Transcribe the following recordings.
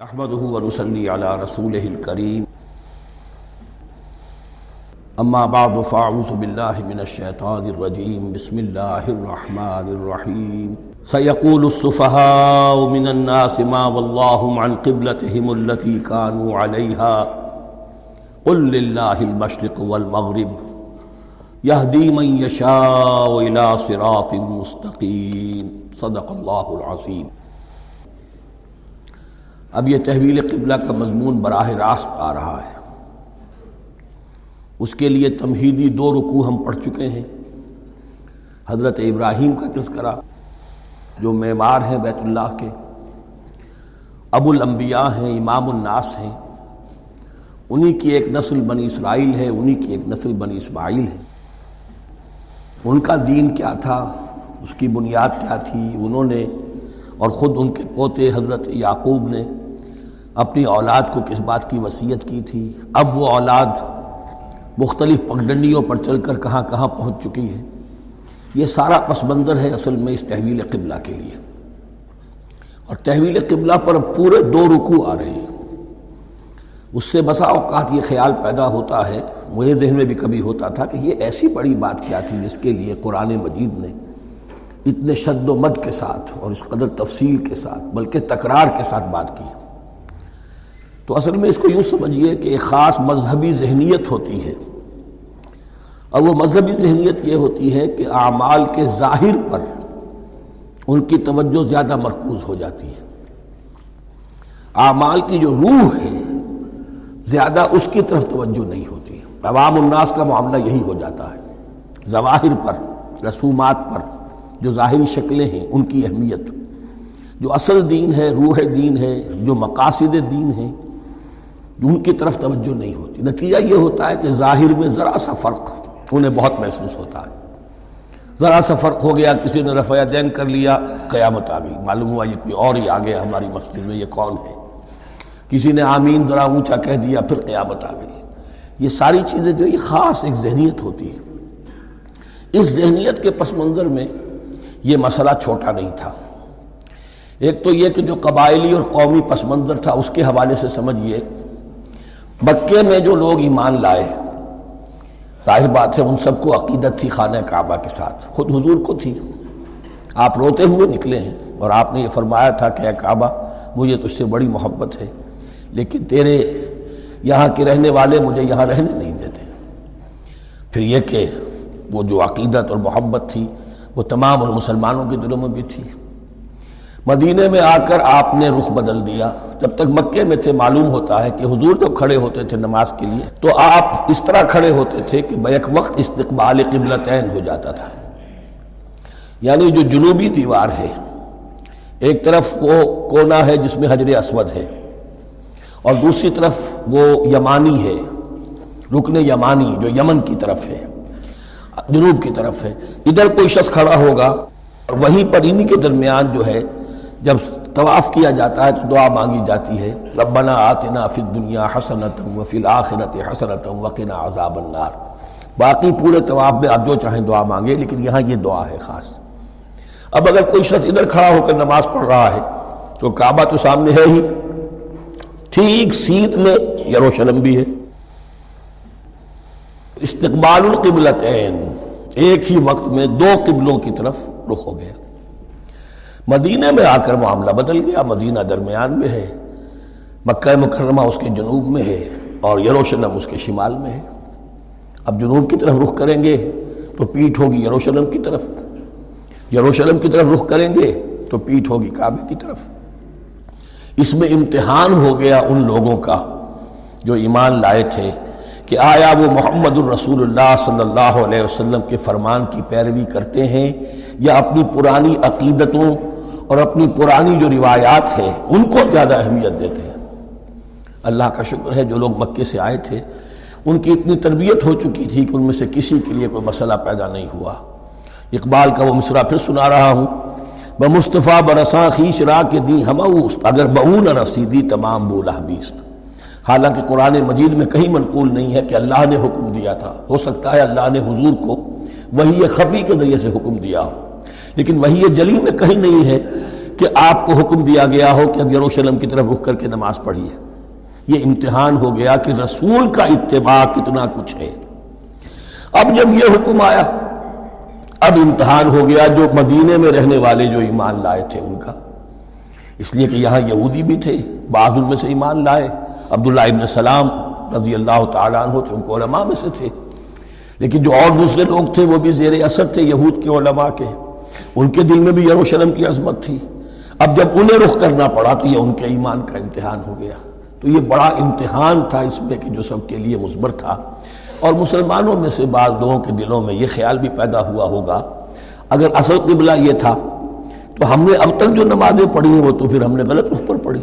نحمده ونصلي على رسوله الكريم. أما بعد، فأعوذ بالله من الشيطان الرجيم. بسم الله الرحمن الرحيم. سيقول السفهاء من الناس ما والله عن قبلتهم التي كانوا عليها. قل لله المشرق والمغرب. يهدي من يشاء إلى صراط مستقيم. صدق الله العظيم. اب یہ تحویل قبلہ کا مضمون براہ راست آ رہا ہے۔ اس کے لیے تمہیدی دو رکوع ہم پڑھ چکے ہیں۔ حضرت ابراہیم کا تذکرہ، جو معمار ہیں بیت اللہ کے۔ ابو الانبیاء ہیں، امام الناس ہیں۔ انہی کی ایک نسل بنی اسرائیل ہے، انہی کی ایک نسل بنی اسماعیل ہے۔ ان کا دین کیا تھا؟ اس کی بنیاد کیا تھی؟ انہوں نے اور خود ان کے پوتے حضرت یعقوب نے اپنی اولاد کو کس بات کی وصیت کی تھی؟ اب وہ اولاد مختلف پگڈنڈیوں پر چل کر کہاں کہاں پہنچ چکی ہے۔ یہ سارا پس منظر ہے اصل میں اس تحویل قبلہ کے لیے۔ اور تحویل قبلہ پر پورے دو رکوع آ رہے ہیں۔ اس سے بسا اوقات یہ خیال پیدا ہوتا ہے، میرے ذہن میں بھی کبھی ہوتا تھا کہ یہ ایسی بڑی بات کیا تھی جس کے لیے قرآن مجید نے اتنے شد و مد کے ساتھ اور اس قدر تفصیل کے ساتھ، بلکہ تکرار کے ساتھ بات کی۔ تو اصل میں اس کو یوں سمجھیے کہ ایک خاص مذہبی ذہنیت ہوتی ہے۔ اور وہ مذہبی ذہنیت یہ ہوتی ہے کہ اعمال کے ظاہر پر ان کی توجہ زیادہ مرکوز ہو جاتی ہے۔ اعمال کی جو روح ہے، زیادہ اس کی طرف توجہ نہیں ہوتی۔ عوام الناس کا معاملہ یہی ہو جاتا ہے۔ ظواہر پر، رسومات پر، جو ظاہری شکلیں ہیں، ان کی اہمیت۔ جو اصل دین ہے، روح دین ہے، جو مقاصد دین ہیں ان کی طرف توجہ نہیں ہوتی۔ نتیجہ یہ ہوتا ہے کہ ظاہر میں ذرا سا فرق انہیں بہت محسوس ہوتا ہے۔ ذرا سا فرق ہو گیا، کسی نے رفع دین کر لیا، قیامت آ گئی۔ معلوم ہوا یہ کوئی اور ہی آ گیا ہماری مسجد میں یہ کون ہے؟ کسی نے آمین ذرا اونچا کہہ دیا، پھر قیامت آ گئی۔ یہ ساری چیزیں جو یہ خاص ایک ذہنیت ہوتی ہے۔ اس ذہنیت کے پس منظر میں یہ مسئلہ چھوٹا نہیں تھا۔ ایک تو یہ کہ جو قبائلی اور قومی پس منظر تھا، اس کے حوالے سے سمجھیے مکے میں جو لوگ ایمان لائے، ظاہر بات ہے ان سب کو عقیدت تھی خانہ کعبہ کے ساتھ۔ خود حضور کو تھی۔ آپ روتے ہوئے نکلے ہیں اور آپ نے یہ فرمایا تھا کہ اے کعبہ، مجھے تجھ سے بڑی محبت ہے، لیکن تیرے یہاں کے رہنے والے مجھے یہاں رہنے نہیں دیتے۔ پھر یہ کہ وہ جو عقیدت اور محبت تھی، وہ تمام اور مسلمانوں کے دلوں میں بھی تھی۔ مدینے میں آ کر آپ نے رخ بدل دیا۔ جب تک مکے میں تھے، معلوم ہوتا ہے کہ حضور جب کھڑے ہوتے تھے نماز کے لیے، تو آپ اس طرح کھڑے ہوتے تھے کہ بیک وقت استقبال قبلتین ہو جاتا تھا۔ یعنی جو جنوبی دیوار ہے، ایک طرف وہ کونا ہے جس میں حجر اسود ہے، اور دوسری طرف وہ یمانی ہے، رکن یمانی جو یمن کی طرف ہے، جنوب کی طرف ہے۔ ادھر کوئی شخص کھڑا ہوگا، اور وہیں پر انہی کے درمیان جو ہے جب طواف کیا جاتا ہے تو دعا مانگی جاتی ہے، ربنا آتنا فی الدنیا حسنتم وفی الاخرت حسنتم وقنا عذاب النار۔ باقی پورے طواف میں آپ جو چاہیں دعا مانگے لیکن یہاں یہ دعا ہے خاص۔ اب اگر کوئی شخص ادھر کھڑا ہو کر نماز پڑھ رہا ہے، تو کعبہ تو سامنے ہے ہی۔ ٹھیک سیت میں یروشلم بھی ہے۔ استقبال القبلتین، ایک ہی وقت میں دو قبلوں کی طرف رخ ہو گیا۔ مدینہ میں آ کر معاملہ بدل گیا۔ مدینہ درمیان میں ہے۔ مکہ مکرمہ اس کے جنوب میں ہے اور یروشلم اس کے شمال میں ہے۔ اب جنوب کی طرف رخ کریں گے تو پیٹھ ہوگی یروشلم کی طرف۔ یروشلم کی طرف رخ کریں گے تو پیٹھ ہوگی کعبے کی طرف۔ اس میں امتحان ہو گیا ان لوگوں کا جو ایمان لائے تھے کہ آیا وہ محمد الرسول اللہ صلی اللہ علیہ وسلم کے فرمان کی پیروی کرتے ہیں یا اپنی پرانی عقیدتوں اور اپنی پرانی جو روایات ہیں، ان کو زیادہ اہمیت دیتے ہیں۔ اللہ کا شکر ہے جو لوگ مکے سے آئے تھے، ان کی اتنی تربیت ہو چکی تھی کہ ان میں سے کسی کے لیے کوئی مسئلہ پیدا نہیں ہوا۔ اقبال کا وہ مصرع پھر سنا رہا ہوں۔ بمصطفیٰ برساں خیش را کے دی ہموست اگر بہو رسیدی تمام بولا بیست حالانکہ قرآن مجید میں کہیں منقول نہیں ہے کہ اللہ نے حکم دیا تھا۔ ہو سکتا ہے اللہ نے حضور کو وہی خفی کے ذریعے سے حکم دیا ہو۔ لیکن وہی جلی میں کہیں نہیں ہے کہ آپ کو حکم دیا گیا ہو کہ اب یروشلم کی طرف رخ کر کے نماز پڑھی ہے۔ یہ امتحان ہو گیا کہ رسول کا اتباع کتنا کچھ ہے۔ اب جب یہ حکم آیا، اب امتحان ہو گیا جو مدینے میں رہنے والے جو ایمان لائے تھے ان کا۔ اس لیے کہ یہاں یہودی بھی تھے، بعض ان میں سے ایمان لائے۔ عبداللہ ابن سلام رضی اللہ تعالیٰ عنہ تھے، ان کو علماء میں سے تھے۔ لیکن جو اور دوسرے لوگ تھے، وہ بھی زیر اثر تھے، یہود کے علماء کے۔ ان کے دل میں بھی یروشلم کی عظمت تھی۔ اب جب انہیں رخ کرنا پڑا تو یہ ان کے ایمان کا امتحان ہو گیا۔ تو یہ بڑا امتحان تھا اس میں کہ جو سب کے لیے مثبر تھا۔ اور مسلمانوں میں سے بعض لوگوں کے دلوں میں یہ خیال بھی پیدا ہوا ہوگا، اگر اصل قبلہ یہ تھا، تو ہم نے اب تک جو نمازیں پڑھی ہیں وہ تو پھر ہم نے غلط اس پر پڑھی۔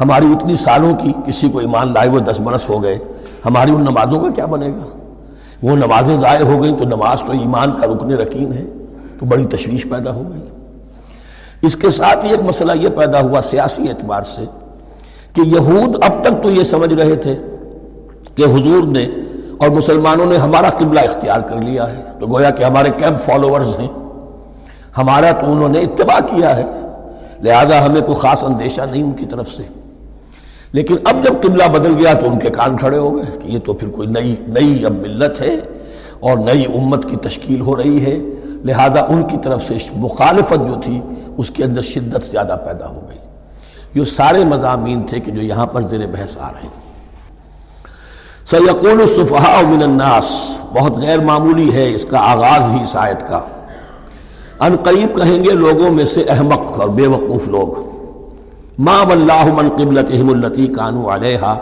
ہماری اتنی سالوں کی کسی کو ایمان لائے ہوئے دس برس ہو گئے، ہماری ان نمازوں کا کیا بنے گا؟ وہ نمازیں ضائع ہو گئیں تو نماز تو ایمان کا رکن رکین ہے۔ تو بڑی تشویش پیدا ہو گئی۔ اس کے ساتھ ہی ایک مسئلہ یہ پیدا ہوا سیاسی اعتبار سے کہ یہود اب تک تو یہ سمجھ رہے تھے کہ حضور نے اور مسلمانوں نے ہمارا قبلہ اختیار کر لیا ہے۔ تو گویا کہ ہمارے کیمپ فالوورز ہیں۔ ہمارا تو انہوں نے اتباع کیا ہے۔ لہذا ہمیں کوئی خاص اندیشہ نہیں ان کی طرف سے۔ لیکن اب جب قبلہ بدل گیا تو ان کے کان کھڑے ہو گئے کہ یہ تو پھر کوئی نئی نئی اب ملت ہے اور نئی امت کی تشکیل ہو رہی ہے۔ لہذا ان کی طرف سے مخالفت جو تھی، اس کے اندر شدت زیادہ پیدا ہو گئی۔ یہ سارے مضامین تھے کہ جو یہاں پر زیر بحث آ رہے ہیں۔ سیقول الصفحاء من الناس۔ بہت غیر معمولی ہے اس کا آغاز ہی اس آیت کا۔ ان قریب کہیں گے لوگوں میں سے احمق اور بے وقوف لوگ۔ ما واللہ من قبلتہم اللتی کانو علیہا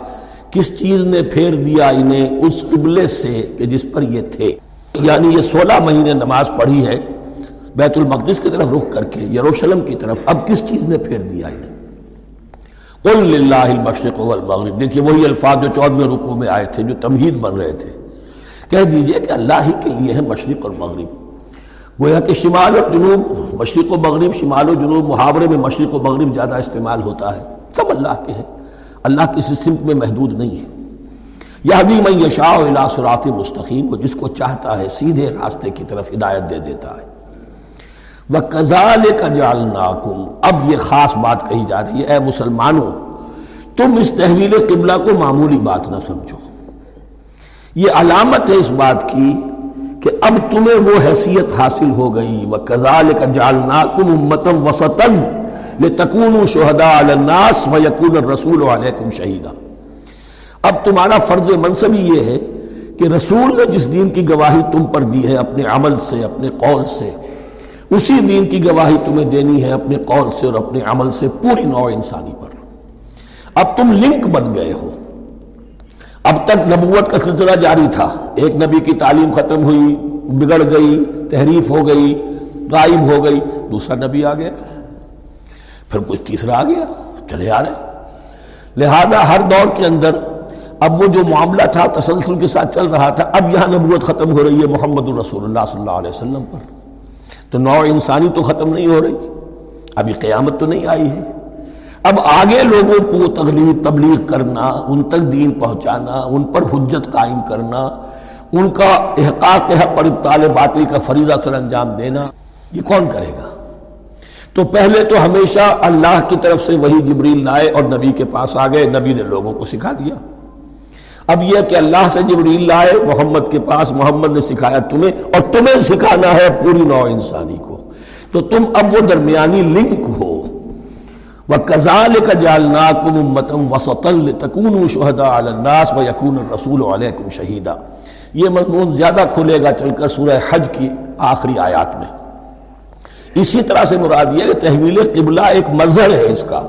کس چیز نے پھیر دیا انہیں اس قبلے سے کہ جس پر یہ تھے؟ یعنی یہ سولہ مہینے نماز پڑھی ہے، بیت المقدس کی طرف رخ کر کے، یروشلم کی طرف، اب کس چیز نے پھیر دیا انہیں؟ قل للہ المشرق والمغرب۔ دیکھیے، وہی الفاظ جو چودہ رکوع میں آئے تھے، جو تمہید بن رہے تھے۔ کہہ دیجیے کہ اللہ ہی کے لیے ہے مشرق اور مغرب۔ گویا کہ شمال اور جنوب، مشرق و مغرب، شمال و جنوب محاورے میں مشرق و مغرب زیادہ استعمال ہوتا ہے۔ سب اللہ کے ہیں۔ اللہ کسی سمت میں محدود نہیں ہے۔ یہدی من یشاء الى صراط مستقیم، وہ جس کو چاہتا ہے سیدھے راستے کی طرف ہدایت دے دیتا ہے۔ وَكَذَلِكَ جَعَلْنَاكُمْ اب یہ خاص بات کہی جا رہی ہے، اے مسلمانوں، تم اس تحویل قبلہ کو معمولی بات نہ سمجھو۔ یہ علامت ہے اس بات کی کہ اب تمہیں وہ حیثیت حاصل ہو گئی۔ وَكَذَلِكَ جَعَلْنَاكُمْ أُمَّةً وَسَطًا لِتَكُونُوا شُهَدَاءَ عَلَى النَّاسِ وَيَكُونَ الرَّسُولُ عَلَيْكُمْ شَهِيدًا۔ اب تمہارا فرض منصب یہ ہے کہ رسول نے جس دین کی گواہی تم پر دی ہے اپنے عمل سے، اپنے قول سے، اسی دین کی گواہی تمہیں دینی ہے اپنے قول سے اور اپنے عمل سے پوری نوع انسانی پر۔ اب تم لنک بن گئے ہو۔ اب تک نبوت کا سلسلہ جاری تھا۔ ایک نبی کی تعلیم ختم ہوئی، بگڑ گئی، تحریف ہو گئی، غائب ہو گئی۔ دوسرا نبی آ گیا۔ پھر کچھ تیسرا آ گیا۔ چلے آ رہے۔ لہذا ہر دور کے اندر اب وہ جو معاملہ تھا، تسلسل کے ساتھ چل رہا تھا، اب یہاں نبوت ختم ہو رہی ہے محمد الرسول اللہ صلی اللہ علیہ وسلم پر۔ تو نوع انسانی تو ختم نہیں ہو رہی، ابھی قیامت تو نہیں آئی ہے۔ اب آگے لوگوں کو تغلیق تبلیغ کرنا، ان تک دین پہنچانا، ان پر حجت قائم کرنا، ان کا احقاق حق پر ابتال باطل کا فریضہ سر انجام دینا، یہ کون کرے گا؟ تو پہلے تو ہمیشہ اللہ کی طرف سے وہی جبریل لائے اور نبی کے پاس آ گئے، نبی نے لوگوں کو سکھا دیا۔ اب یہ کہ اللہ سے جبریل لائے، محمد کے پاس محمد نے سکھایا تمہیں اور تمہیں سکھانا ہے پوری نو انسانی کو۔ تو تم اب وہ درمیانی لنک ہو۔ وہ کزال کا جالنا کم متم وسطل تکون شہدا الناس و یقون رسول علیکم شہیدہ یہ مضمون زیادہ کھلے گا چل کر سورہ حج کی آخری آیات میں۔ اسی طرح سے مراد یہ تحویل قبلہ ایک مظہر ہے اس کا۔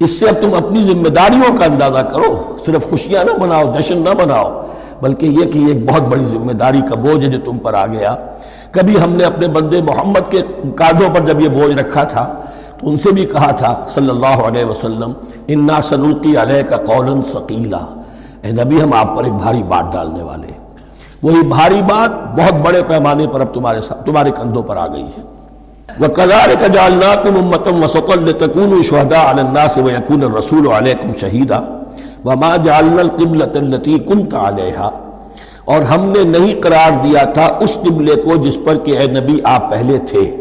اس سے اب تم اپنی ذمہ داریوں کا اندازہ کرو، صرف خوشیاں نہ مناؤ، جشن نہ مناؤ، بلکہ یہ کہ یہ ایک بہت بڑی ذمہ داری کا بوجھ ہے جو تم پر آ گیا۔ کبھی ہم نے اپنے بندے محمد کے کاندھوں پر جب یہ بوجھ رکھا تھا، تو ان سے بھی کہا تھا، صلی اللہ علیہ وسلم، انا سنلقی علیہ کا قول ثقیلا اے نبی، ہم آپ پر ایک بھاری بات ڈالنے والے وہی بھاری بات بہت بڑے پیمانے پر اب تمہارے تمہارے کندھوں پر آ گئی ہے۔ وَكَذَلِكَ جَعَلْنَاكُمْ أُمَّةً وَسَطًا لِتَكُونُوا شُهَدَاءَ عَلَى النَّاسِ وَيَكُونَ الرَّسُولُ عَلَيْكُمْ شَهِيدًا وَمَا جَعَلْنَا الْقِبْلَةَ الَّتِي كُنْتَ عَلَيْهَا اور ہم نے نہیں قرار دیا تھا اس قبلے کو جس پر کہ اے نبی آپ پہلے تھے۔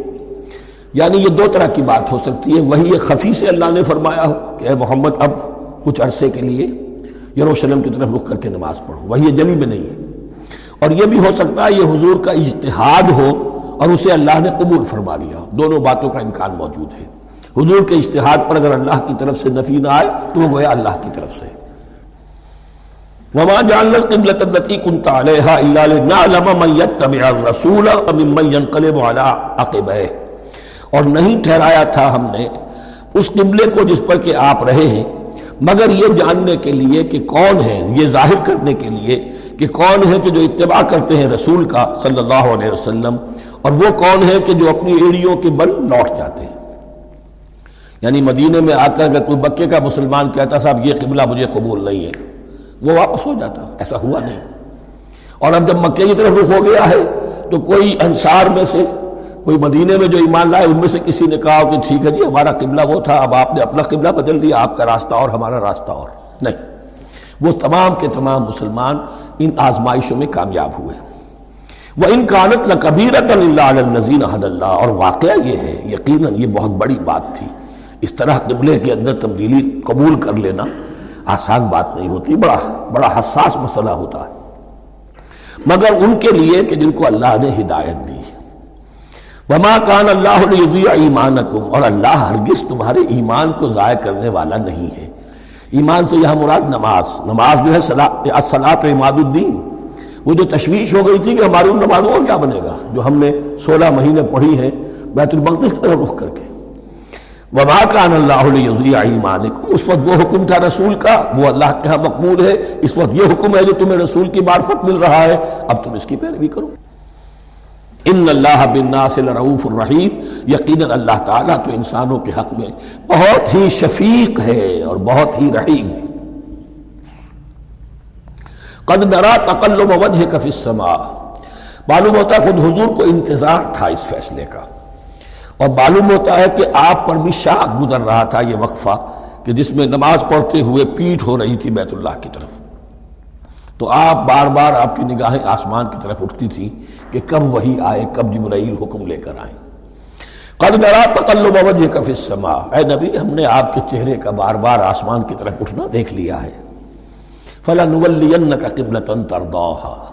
یعنی یہ دو طرح کی بات ہو سکتی ہے۔ وہی خفی سے اللہ نے فرمایا ہو کہ اے محمد اب کچھ عرصے کے لیے یروشلم کی طرف رخ کر کے نماز پڑھو۔ وہی جلی میں نہیں ہے۔ اور یہ بھی ہو سکتا ہے یہ حضور کا اجتہاد ہو اور اسے اللہ نے قبول فرما لیا۔ دونوں باتوں کا امکان موجود ہے۔ حضور کے اجتہاد پر اگر اللہ کی طرف سے نفی نہ آئے تو وہ گویا اللہ کی طرف سے۔ وما جعلنا القبلة التي كنت عليها الا لنعلم من يتبع الرسول وممن ينقلب على عقبيه اور نہیں ٹھہرایا تھا ہم نے اس قبلے کو جس پر کہ آپ رہے ہیں۔ مگر یہ جاننے کے لیے کہ کون ہے یہ ظاہر کرنے کے لیے کہ کون ہے کہ جو اتباع کرتے ہیں رسول کا صلی اللہ علیہ وسلم۔ اور وہ کون ہے کہ جو اپنی ایڑیوں کے بل لوٹ جاتے ہیں؟ یعنی مدینے میں آ کر اگر کوئی بکے کا مسلمان کہتا صاحب یہ قبلہ مجھے قبول نہیں ہے، وہ واپس ہو جاتا، ایسا ہوا نہیں۔ اور اب جب مکے کی طرف رخ ہو گیا ہے، تو کوئی انصار میں سے، کوئی مدینے میں جو ایمان لائے، ان میں سے کسی نے کہا کہ ٹھیک ہے جی ہمارا قبلہ وہ تھا، اب آپ نے اپنا قبلہ بدل دیا، آپ کا راستہ اور، ہمارا راستہ اور۔ نہیں، وہ تمام کے تمام مسلمان ان آزمائشوں میں کامیاب ہوئے۔ وہ ان کانت کبیرت اللہ نذین حد اللہ اور واقعہ یہ ہے، یقیناً یہ بہت بڑی بات تھی۔ اس طرح قبلے کے اندر تبدیلی قبول کر لینا آسان بات نہیں ہوتی، بڑا بڑا حساس مسئلہ ہوتا ہے۔ مگر ان کے لیے کہ جن کو اللہ نے ہدایت دی۔ وما کان اللہ ایمانکم اور اللہ ہرگز تمہارے ایمان کو ضائع کرنے والا نہیں ہے۔ ایمان سے یہاں مراد نماز۔ نماز جو ہے سلاط اماد الدین۔ وہ جو تشویش ہو گئی تھی کہ ہماری ان نمازوں کا کیا بنے گا، جو ہم نے سولہ مہینے پڑھی ہیں، بیت المقدس کی طرف رخ کر کے۔ وما کان اللہ ایمانکم اس وقت وہ حکم تھا رسول کا، وہ اللہ کے ہاں مقبول ہے۔ اس وقت یہ حکم ہے جو تمہیں رسول کی معرفت مل رہا ہے۔ اب تم اس کی پیروی کرو۔ ان اللہ بالناس لرؤوف الرحیم یقینا اللہ تعالیٰ تو انسانوں کے حق میں بہت ہی شفیق ہے اور بہت ہی رحیم ہے۔ قد نرا تقلب وجهك في السماء۔ معلوم ہوتا ہے خود حضور کو انتظار تھا اس فیصلے کا۔ اور معلوم ہوتا ہے کہ آپ پر بھی شاخ گزر رہا تھا یہ وقفہ کہ جس میں نماز پڑھتے ہوئے پیٹ ہو رہی تھی بیت اللہ کی طرف۔ تو آپ بار بار آپ کی نگاہیں آسمان کی طرف اٹھتی تھی کہ کب وہی آئے، کب جبرائیل حکم لے کر آئیں۔ قد نرا تقلب وجه کا السماء۔ اے نبی، ہم نے آپ کے چہرے کا بار بار آسمان کی طرف اٹھنا دیکھ لیا ہے۔ فَلَنُوَلِّيَنَّكَ قِبْلَةً تَرْضَاهَا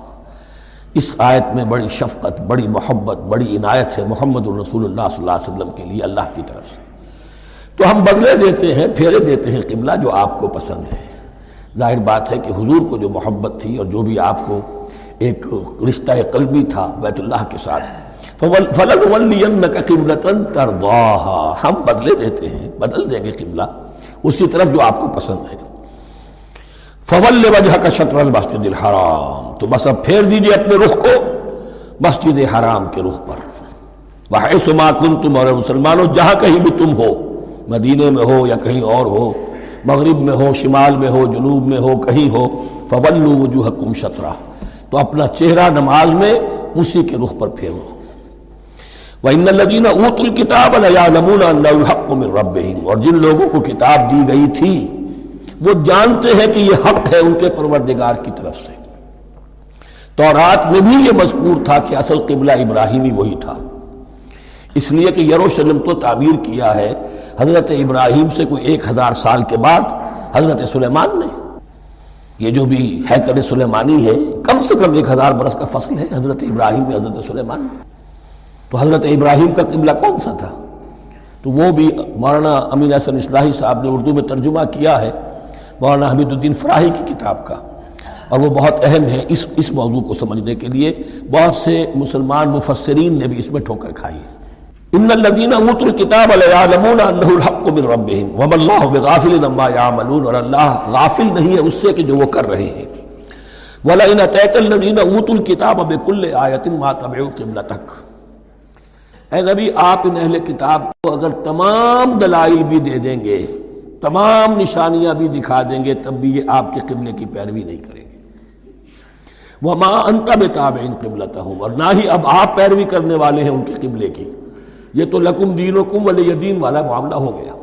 اس آیت میں بڑی شفقت، بڑی محبت، بڑی عنایت ہے محمد الرسول اللہ صلی اللہ علیہ وسلم کے لیے اللہ کی طرف سے۔ تو ہم بدلے دیتے ہیں، پھیرے دیتے ہیں قبلہ جو آپ کو پسند ہے۔ ظاہر بات ہے کہ حضور کو جو محبت تھی اور جو بھی آپ کو ایک رشتہ قلبی تھا بیت اللہ کے ساتھ۔ ہم بدلے دیتے ہیں، بدل دیں گے قبلہ۔ اسی طرف جو آپ کو پسند ہے۔ فول وجہ کا شطر المسجد الحرام تو بس اب پھیر دیجیے اپنے رخ کو مسجد حرام کے رخ پر۔ وہ سما کن تم اور مسلمانوں، جہاں کہیں بھی تم ہو، مدینے میں ہو یا کہیں اور ہو، مغرب میں ہو، شمال میں ہو، جنوب میں ہو، کہیں ہو فولو وجوہ کم شطرہ تو اپنا چہرہ نماز میں اسی کے رخ پر پھیرو۔ وَإِنَّ الَّذِينَ أُوتُوا الْكِتَابَ لَيَعْلَمُونَ أَنَّهُ الْحَقُّ مِنْ رَبِّهِمْ۔ اور جن لوگوں کو کتاب دی گئی تھی وہ جانتے ہیں کہ یہ حق ہے ان کے پروردگار کی طرف سے۔ تورات میں بھی یہ مذکور تھا کہ اصل قبلہ ابراہیمی وہی تھا۔ اس لیے کہ یروشلم تو تعمیر کیا ہے، حضرت ابراہیم سے کوئی ایک ہزار سال کے بعد حضرت سلیمان نے۔ یہ جو بھی ہے سلیمانی ہے، کم سے کم ایک ہزار برس کا فصل ہے حضرت ابراہیم میں، حضرت سلیمان تو حضرت ابراہیم کا قبلہ کون سا تھا؟ تو وہ بھی مولانا امین حسن اصلاحی صاحب نے اردو میں ترجمہ کیا ہے۔ مولانا حمید الدین فراہی کی کتاب کا۔ اور وہ بہت اہم ہے اس اس موضوع کو سمجھنے کے لیے۔ بہت سے مسلمان مفسرین نے بھی اس میں ٹھوکر کھائی ہے۔ ان الذين اوتوا الكتاب ليعلمون انه الحق من ربهم وما الله بغافل عما يعملون اور اللہ غافل نہیں ہے اس سے کہ جو وہ کر رہے ہیں۔ ولا ان اتيت الذين اوتوا الكتاب بكل ايه ما تبعوا قبلتك اے نبی، آپ ان اہل کتاب کو اگر تمام دلائل بھی دے دیں گے تمام نشانیاں بھی دکھا دیں گے، تب بھی یہ آپ کے قبلے کی پیروی نہیں کریں گے۔ وہ ماں انت بتاب ان قبلتا ہوں اور نہ ہی اب آپ پیروی کرنے والے ہیں ان کے قبلے کی۔ یہ تو لکم دین و کم ولی دین والا معاملہ ہو گیا۔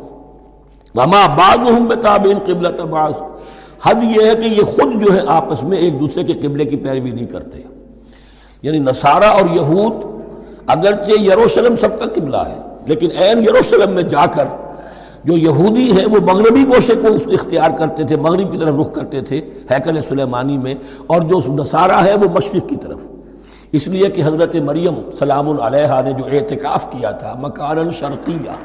وما بعض ہوں بے تابعین قبلت بعض۔ حد یہ ہے کہ یہ خود جو ہے آپس میں ایک دوسرے کے قبلے کی پیروی نہیں کرتے۔ یعنی نصارہ اور یہود اگرچہ یروشلم سب کا قبلہ ہے، لیکن این یروشلم میں جا کر جو یہودی ہیں وہ مغربی گوشے کو اس اختیار کرتے تھے، مغرب کی طرف رخ کرتے تھے ہیکل سلیمانی میں، اور جو نصارہ ہے وہ مشرق کی طرف۔ اس لیے کہ حضرت مریم سلام علیہ نے جو اعتکاف کیا تھا مکان شرقیہ،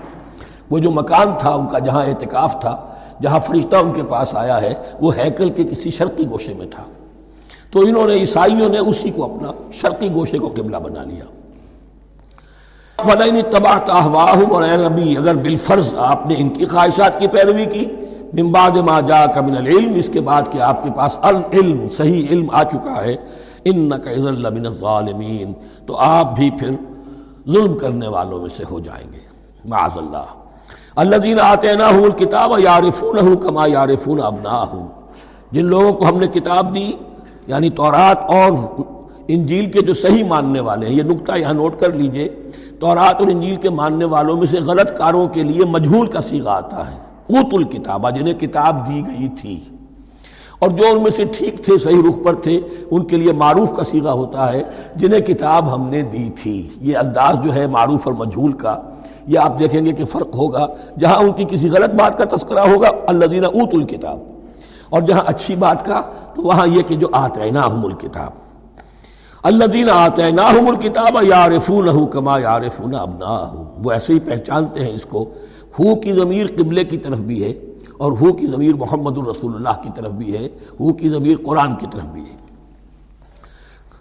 وہ جو مکان تھا، ان کا جہاں اعتکاف تھا، جہاں فرشتہ ان کے پاس آیا ہے، وہ ہیکل کے کسی شرقی گوشے میں تھا۔ تو انہوں نے، عیسائیوں نے اسی کو اپنا شرقی گوشے کو قبلہ بنا لیا۔ فلین تباہ تاہواہم اور اے نبی اگر بالفرض آپ نے ان کی خواہشات کی پیروی کی، من بعد ما جا من العلم، اس کے بعد کہ آپ کے پاس العلم، صحیح علم آ چکا ہے انک اذا لمن الظالمین، تو آپ بھی پھر ظلم کرنے والوں میں سے ہو جائیں گے۔ معاذ اللہ۔ اللہ دین آتے الذین آتیناہم الکتاب یعرفونہ کما یعرفون ابناہم۔ جن لوگوں کو ہم نے کتاب دی یعنی تورات اور انجیل کے جو صحیح ماننے والے ہیں، یہ نقطہ یہاں نوٹ کر لیجیے۔ تورات اور انجیل کے ماننے والوں میں سے غلط کاروں کے لیے مجھول کا سیغہ آتا ہے اوت الکتابہ، جنہیں کتاب دی گئی تھی۔ اور جو ان میں سے ٹھیک تھے، صحیح رخ پر تھے، ان کے لیے معروف کا سیغہ ہوتا ہے، جنہیں کتاب ہم نے دی تھی۔ یہ انداز جو ہے معروف اور مجھول کا۔ یہ آپ دیکھیں گے کہ فرق ہوگا۔ جہاں ان کی کسی غلط بات کا تذکرہ ہوگا اللہ دینا اوت الکتاب۔ اور جہاں اچھی بات کا، تو وہاں یہ کہ جو آتے نا الکتاب۔ اللہ دین آتے نا الکتاب یارفون کما یارفون ابنا وہ ایسے ہی پہچانتے ہیں اس کو۔ ہو کی ضمیر قبلے کی طرف بھی ہے اور ہو کی ضمیر محمد الرسول اللہ کی طرف بھی ہے۔ ہو کی ضمیر قرآن کی طرف بھی ہے۔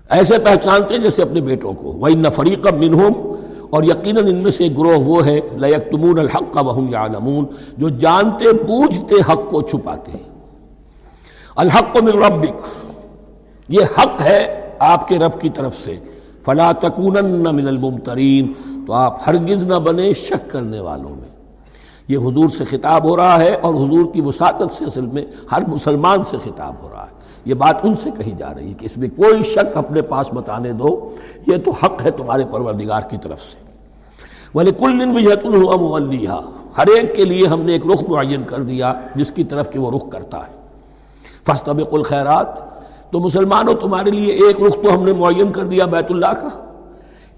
ایسے پہچانتے ہیں جیسے اپنے بیٹوں کو۔ وہ نفریق منہم اور یقیناً ان میں سے گروہ وہ ہے۔ لیکتمون الحق وهم یعلمون جو جانتے، بوجھتے حق کو چھپاتے ہیں۔ الحق من ربک یہ حق ہے۔ آپ کے رب کی طرف سے، فلا تکونن من الممترین تو آپ ہرگز نہ بنے شک کرنے والوں میں۔ یہ حضور سے خطاب ہو رہا ہے اور حضور کی وساطت سے اصل میں ہر مسلمان سے خطاب ہو رہا ہے۔ یہ بات ان سے کہی جا رہی ہے کہ اس میں کوئی شک اپنے پاس بتانے دو۔ یہ تو حق ہے تمہارے پروردگار کی طرف سے۔ ولی کل وجہ ہر ایک کے لیے ہم نے ایک رخ معین کر دیا جس کی طرف کہ وہ رخ کرتا ہے۔ فستبق الخیرات تو مسلمانوں تمہارے لیے ایک رخ تو ہم نے معین کر دیا بیت اللہ کا۔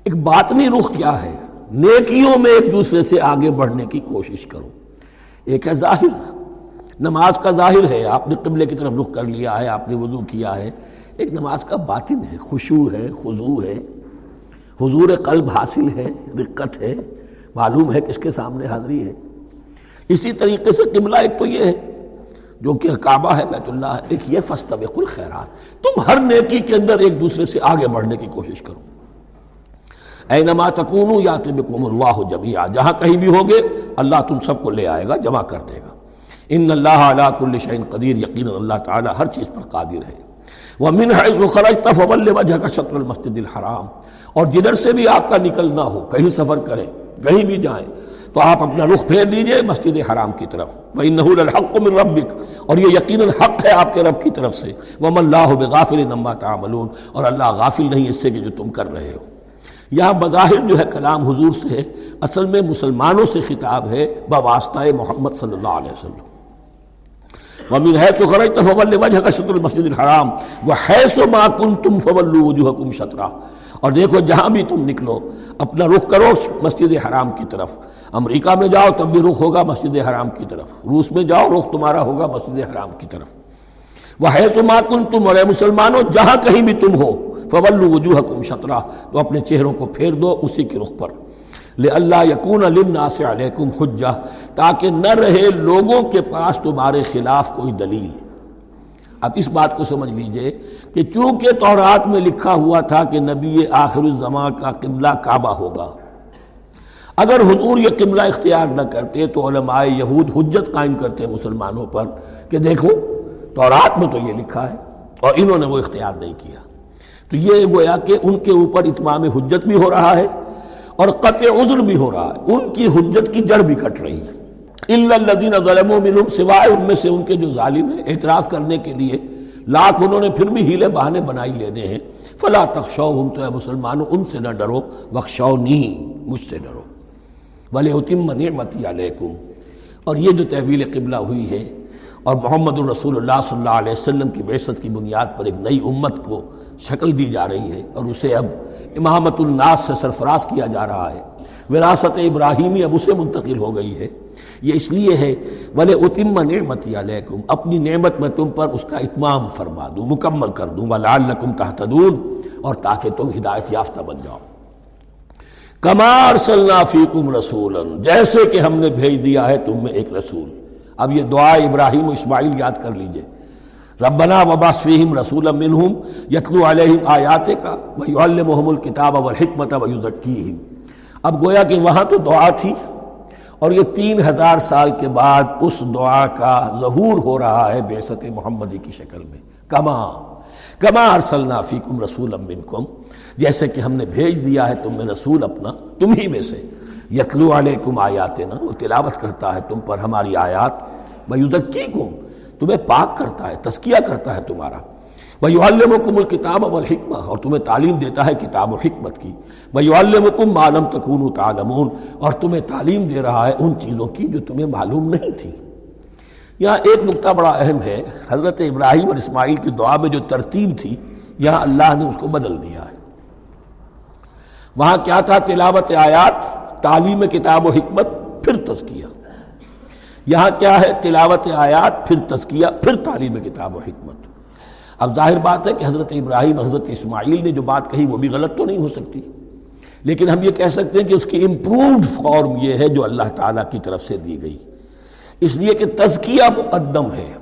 ایک باطنی رخ کیا ہے؟ نیکیوں میں ایک دوسرے سے آگے بڑھنے کی کوشش کرو۔ ایک ہے ظاہر۔ نماز کا ظاہر ہے۔ آپ نے قبلے کی طرف رخ کر لیا ہے، آپ نے وضو کیا ہے۔ ایک نماز کا باطن ہے۔ خوشو ہے خضو ہے۔ حضور قلب حاصل ہے، رقت ہے۔ معلوم ہے کس کے سامنے حاضری ہے۔ اسی طریقے سے قبلہ ایک تو یہ ہے۔ جو کہ کعبہ ہے بیت اللہ ہے ایک یہ فستبق الخیرات۔ تم ہر نیکی کے اندر ایک دوسرے سے آگے بڑھنے کی کوشش کرو۔ اے نما تکون یا تبکم اللہ جميعا جہاں کہیں بھی ہوگے، اللہ تم سب کو لے آئے گا، جمع کر دے گا۔ ان اللہ علا کل شعین قدیر یقین اللہ تعالی ہر چیز پر قادر ہے۔ وہ من حیث خرجت فول وجہ کا شطر المسجد الحرام۔ اور جدھر سے بھی آپ کا نکلنا ہو، کہیں سفر کریں، کہیں بھی جائیں تو آپ اپنا رخ پھیر دیجیے مسجد حرام کی طرف۔ وَإِنَّهُ لَلْحَقُ مِن رَبِّكَ۔ اور یہ یقیناً حق ہے آپ کے رب کی طرف سے۔ وَمَا اللَّهُ بِغَافِلٍ نَمَّا تَعْمَلُونَ۔ اور اللہ غافل نہیں اس سے کہ جو تم کر رہے ہو۔ یہاں بظاہر جو ہے کلام حضور سے ہے، اصل میں مسلمانوں سے خطاب ہے بواسطہ محمد صلی اللہ علیہ وسلم۔ وَمِنْ حَيْثُ خَرَجْتَ فَوَلِّ وَجْهَكَ شَطْرَ الْمَسْجِدِ الْحَرَامِ۔ وَحَيْثُ مَا كُنْتُمْ فَوَلُّوا وُجُوهَكُمْ شَطْرًا۔ اور دیکھو جہاں بھی تم نکلو، اپنا رخ کرو مسجد حرام کی طرف۔ امریکہ میں جاؤ تب بھی رخ ہوگا مسجد حرام کی طرف۔ روس میں جاؤ، رخ تمہارا ہوگا مسجد حرام کی طرف۔ وہ ہے سما کن تم اور مسلمانوں، جہاں کہیں بھی تم ہو فول وجوہ کم شطرا تو اپنے چہروں کو پھیر دو اسی کے رخ پر۔ لے اللہ یقون الناس علیکم حجہ، تاکہ نہ رہے لوگوں کے پاس تمہارے خلاف کوئی دلیل۔ اب اس بات کو سمجھ لیجیے کہ چونکہ تورات میں لکھا ہوا تھا کہ نبی آخر الزماں کا قبلہ کعبہ ہوگا، اگر حضور یہ قبلہ اختیار نہ کرتے تو علماء یہود حجت قائم کرتے مسلمانوں پر کہ دیکھو، تورات میں تو یہ لکھا ہے اور انہوں نے وہ اختیار نہیں کیا۔ تو یہ گویا کہ ان کے اوپر اتمام حجت بھی ہو رہا ہے اور قطع عذر بھی ہو رہا ہے۔ ان کی حجت کی جڑ بھی کٹ رہی ہے۔ الزین ظلم و منہم، سوائے ان میں سے ان کے جو ظالم ہیں، اعتراض کرنے کے لیے لاکھ انہوں نے پھر بھی ہیلے بہانے بنائی لینے ہیں۔ فلا تخشو ہم تو اے مسلمانوں، ان سے نہ ڈرو بخشو نہیں مجھ سے ڈرو۔ ولی اتم نعمتی علیکم۔ اور یہ جو تحویل قبلہ ہوئی ہے، اور محمد الرسول اللہ صلی اللہ علیہ وسلم کی بعثت کی بنیاد پر ایک نئی امت کو شکل دی جا رہی ہے، اور اسے اب امامت الناس سے سرفراز کیا جا رہا ہے۔ وراثت ابراہیمی اب اسے منتقل ہو گئی ہے۔ یہ اس لیے ہے بلے اتم نعمتی علیکم اپنی نعمت میں تم پر اس کا اتمام فرما دوں، مکمل کر دوں، وَلَعَلَّكُمْ تَحْتَدُونَ اور تاکہ تم ہدایت یافتہ بن جاؤ۔ کمار صلی فیکم رسول جیسے کہ ہم نے بھیج دیا ہے تم میں ایک رسول۔ اب یہ دعا ابراہیم و اسماعیل یاد کر لیجیے۔ ربنا وباس فیہم رسول منہم یتلو علیہم آیات کا ویعلمہم الکتاب والحکمت ویزکیہم۔ اب گویا کہ وہاں تو دعا تھی اور یہ تین ہزار سال کے بعد اس دعا کا ظہور ہو رہا ہے بیست محمدی کی شکل میں۔ کما کما ارسلنا فیکم رسول منکم، جیسے کہ ہم نے بھیج دیا ہے تم میں رسول اپنا، تم ہی میں سے۔ یتلو علیکم آیات نا وہ تلاوت کرتا ہے تم پر ہماری آیات۔ ویزکیکم، تمہیں پاک کرتا ہے تسکیہ کرتا ہے تمہارا۔ وَيُعَلِّمُكُمُ الْكِتَابَ وَالْحِكْمَةِ، اور تمہیں تعلیم دیتا ہے کتاب و حکمت کی۔ وَيُعَلِّمُكُمْ مَا لَمْ تَكُونُوا تَعْلَمُونَ، اور تمہیں تعلیم دے رہا ہے ان چیزوں کی جو تمہیں معلوم نہیں تھی۔ یہاں ایک نقطہ بڑا اہم ہے، حضرت ابراہیم اور اسماعیل کی دعا میں جو ترتیب تھی، یہاں اللہ نے اس کو بدل دیا ہے۔ وہاں کیا تھا؟ تلاوت آیات، تعلیم کتاب و حکمت، پھر تزکیہ۔ یہاں کیا ہے؟ تلاوت آیات، پھر تزکیہ، پھر تعلیم کتاب و حکمت۔ اب ظاہر بات ہے کہ حضرت ابراہیم، حضرت اسماعیل نے جو بات کہی وہ بھی غلط تو نہیں ہو سکتی۔ لیکن ہم یہ کہہ سکتے ہیں کہ اس کی امپرووڈ فارم یہ ہے جو اللہ تعالیٰ کی طرف سے دی گئی۔ اس لیے کہ تزکیہ مقدم ہے۔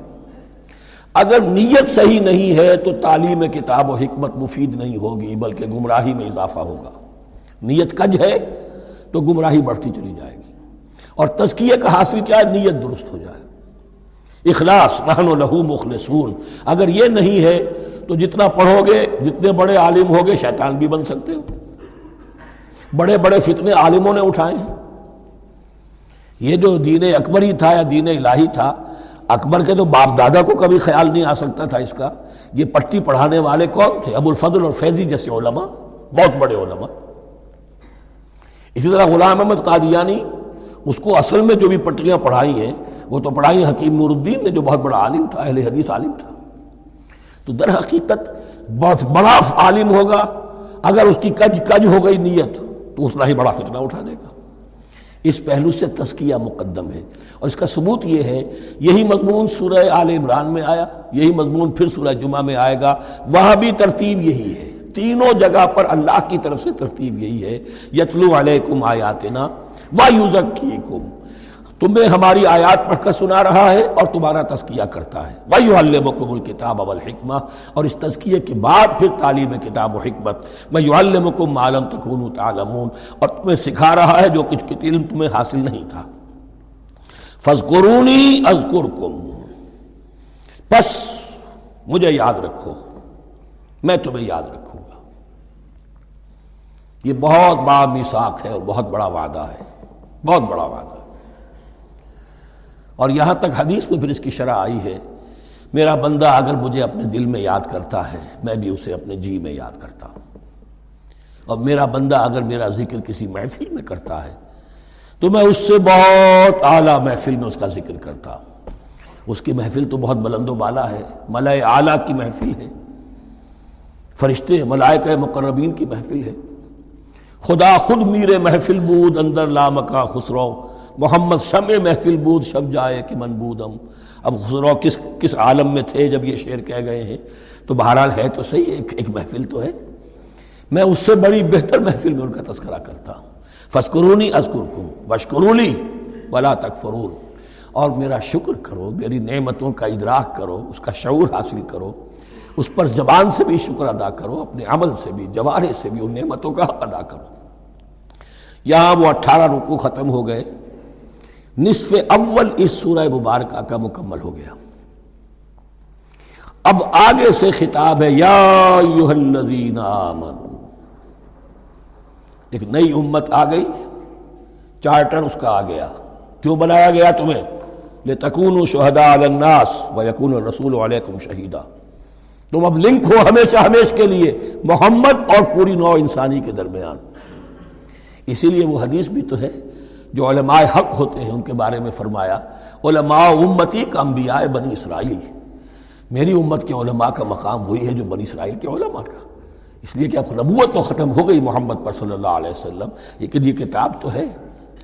اگر نیت صحیح نہیں ہے تو تعلیم کتاب و حکمت مفید نہیں ہوگی، بلکہ گمراہی میں اضافہ ہوگا۔ نیت کج ہے تو گمراہی بڑھتی چلی جائے گی۔ اور تزکیہ کا حاصل کیا ہے؟ نیت درست ہو جائے۔ اخلاص، نحن لہو مخلصون۔ اگر یہ نہیں ہے، تو جتنا پڑھو گے، جتنے بڑے عالم ہوگے شیطان بھی بن سکتے ہو۔ بڑے بڑے فتنے عالموں نے اٹھائے ہیں۔ یہ جو دین اکبری تھا یا دین الہی تھا، اکبر کے تو باپ دادا کو کبھی خیال نہیں آ سکتا تھا اس کا۔ یہ پٹی پڑھانے والے کون تھے؟ ابو الفضل اور فیضی جیسے علماء، بہت بڑے علماء۔ اسی طرح غلام احمد قادیانی، اس کو اصل میں جو بھی پٹیاں پڑھائی ہیں وہ تو پڑھائی حکیم نور الدین نے جو بہت بڑا عالم تھا، اہل حدیث عالم تھا۔ تو در حقیقت بہت بڑا عالم ہوگا۔ اگر اس کی کج کج ہو گئی نیت، تو اتنا ہی بڑا فتنہ اٹھا دے گا۔ اس پہلو سے تسکیہ مقدم ہے۔ اور اس کا ثبوت یہ ہے، یہی مضمون سورہ آل عمران میں آیا، یہی مضمون پھر سورہ جمعہ میں آئے گا۔ وہاں بھی ترتیب یہی ہے۔ تینوں جگہ پر اللہ کی طرف سے ترتیب یہی ہے۔ یتلو علیکم آیاتنا وَيُزَكِّيكُمْ تمہیں ہماری آیات پڑھ کر سنا رہا ہے اور تمہارا تذکیہ کرتا ہے۔ وَيُعَلِّمُكُمُ الْكِتَابَ وَالْحِكْمَةِ اور اس تذکیہ کے بعد پھر تعلیم کتاب و حکمت۔ وَيُعَلِّمُكُمْ مَا لَمْ تَكُونُوا تَعْلَمُونَ اور تمہیں سکھا رہا ہے جو کچھ علم تمہیں حاصل نہیں تھا۔ فَذْكُرُونِي أَذْكُرْكُمْ پس مجھے یاد رکھو، میں تمہیں یاد رکھوں گا۔ یہ بہت بڑا میساک ہے اور بہت بڑا وعدہ ہے۔ بہت بڑا وعدہ۔ ہے اور یہاں تک حدیث میں پھر اس کی شرح آئی ہے، میرا بندہ اگر مجھے اپنے دل میں یاد کرتا ہے، میں بھی اسے اپنے جی میں یاد کرتا ہوں۔ اور میرا بندہ اگر میرا ذکر کسی محفل میں کرتا ہے، تو میں اس سے بہت اعلیٰ محفل میں اس کا ذکر کرتا ہوں۔ اس کی محفل تو بہت بلند و بالا ہے، ملائے اعلیٰ کی محفل ہے۔ فرشتے ملائکہ مقربین کی محفل ہے۔ خدا خود میر محفل بود اندر لامکا خسرو۔ محمد شم محفل بود شب جائے کہ من بودم۔ اب خسرو کس کس عالم میں تھے جب یہ شعر کہہ گئے ہیں؟ تو بہرحال ہے تو صحیح، ایک ایک محفل تو ہے۔ میں اس سے بڑی بہتر محفل میں ان کا تذکرہ کرتا ہوں۔ فسکرونی ازکر کو ولا تک فرون اور میرا شکر کرو، میری نعمتوں کا ادراک کرو، اس کا شعور حاصل کرو۔ اس پر زبان سے بھی شکر ادا کرو، اپنے عمل سے بھی، جوارے سے بھی، ان نعمتوں کا حق ادا کرو۔ یہاں وہ اٹھارہ رکو ختم ہو گئے۔ نصف اول اس سورہ مبارکہ کا مکمل ہو گیا۔ اب آگے سے خطاب ہے، یا آمنو ایک نئی امت آ گئی، چارٹر اس کا آ گیا۔ کیوں بنایا گیا تمہیں؟ لے تکون شہدا الناس و یقون رسول علیکم شہیدہ تم اب لنک ہو ہمیشہ ہمیش کے لیے، محمد اور پوری نو انسانی کے درمیان۔ اسی لیے وہ حدیث بھی تو ہے۔ جو علماء حق ہوتے ہیں ان کے بارے میں فرمایا، علماء امتی کا انبیاء بنی اسرائیل۔ میری امت کے علماء کا مقام وہی ہے جو بنی اسرائیل کے علماء کا۔ اس لیے کہ اب نبوت تو ختم ہو گئی محمد پر صلی اللہ علیہ وسلم۔ لیکن یہ کتاب تو ہے،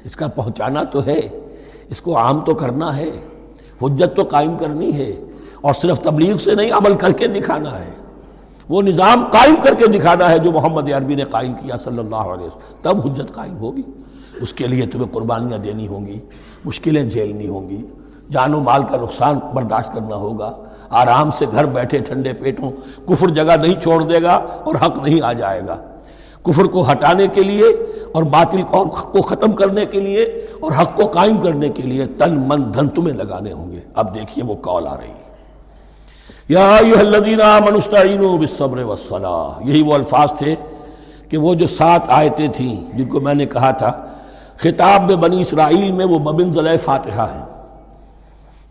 اس کا پہنچانا تو ہے، اس کو عام تو کرنا ہے، حجت تو قائم کرنی ہے، اور صرف تبلیغ سے نہیں، عمل کر کے دکھانا ہے۔ وہ نظام قائم کر کے دکھانا ہے جو محمد عربی نے قائم کیا صلی اللہ علیہ وسلم۔ تب حجت قائم ہوگی۔ اس کے لیے تمہیں قربانیاں دینی ہوں گی، مشکلیں جھیلنی ہوں گی۔ جان و مال کا نقصان برداشت کرنا ہوگا۔ آرام سے گھر بیٹھے ٹھنڈے پیٹوں کفر جگہ نہیں چھوڑ دے گا اور حق نہیں آ جائے گا۔ کفر کو ہٹانے کے لیے اور باطل کو ختم کرنے کے لیے اور حق کو قائم کرنے کے لیے تن من دھن تمہیں لگانے ہوں گے۔ اب دیکھیے وہ کال آ رہی ہے۔ یا بالصبر والصلاح۔ یہی وہ الفاظ تھے کہ وہ جو سات آیتیں تھیں جن کو میں نے کہا تھا خطاب میں بنی اسرائیل میں وہ مبن فاتحہ ہیں۔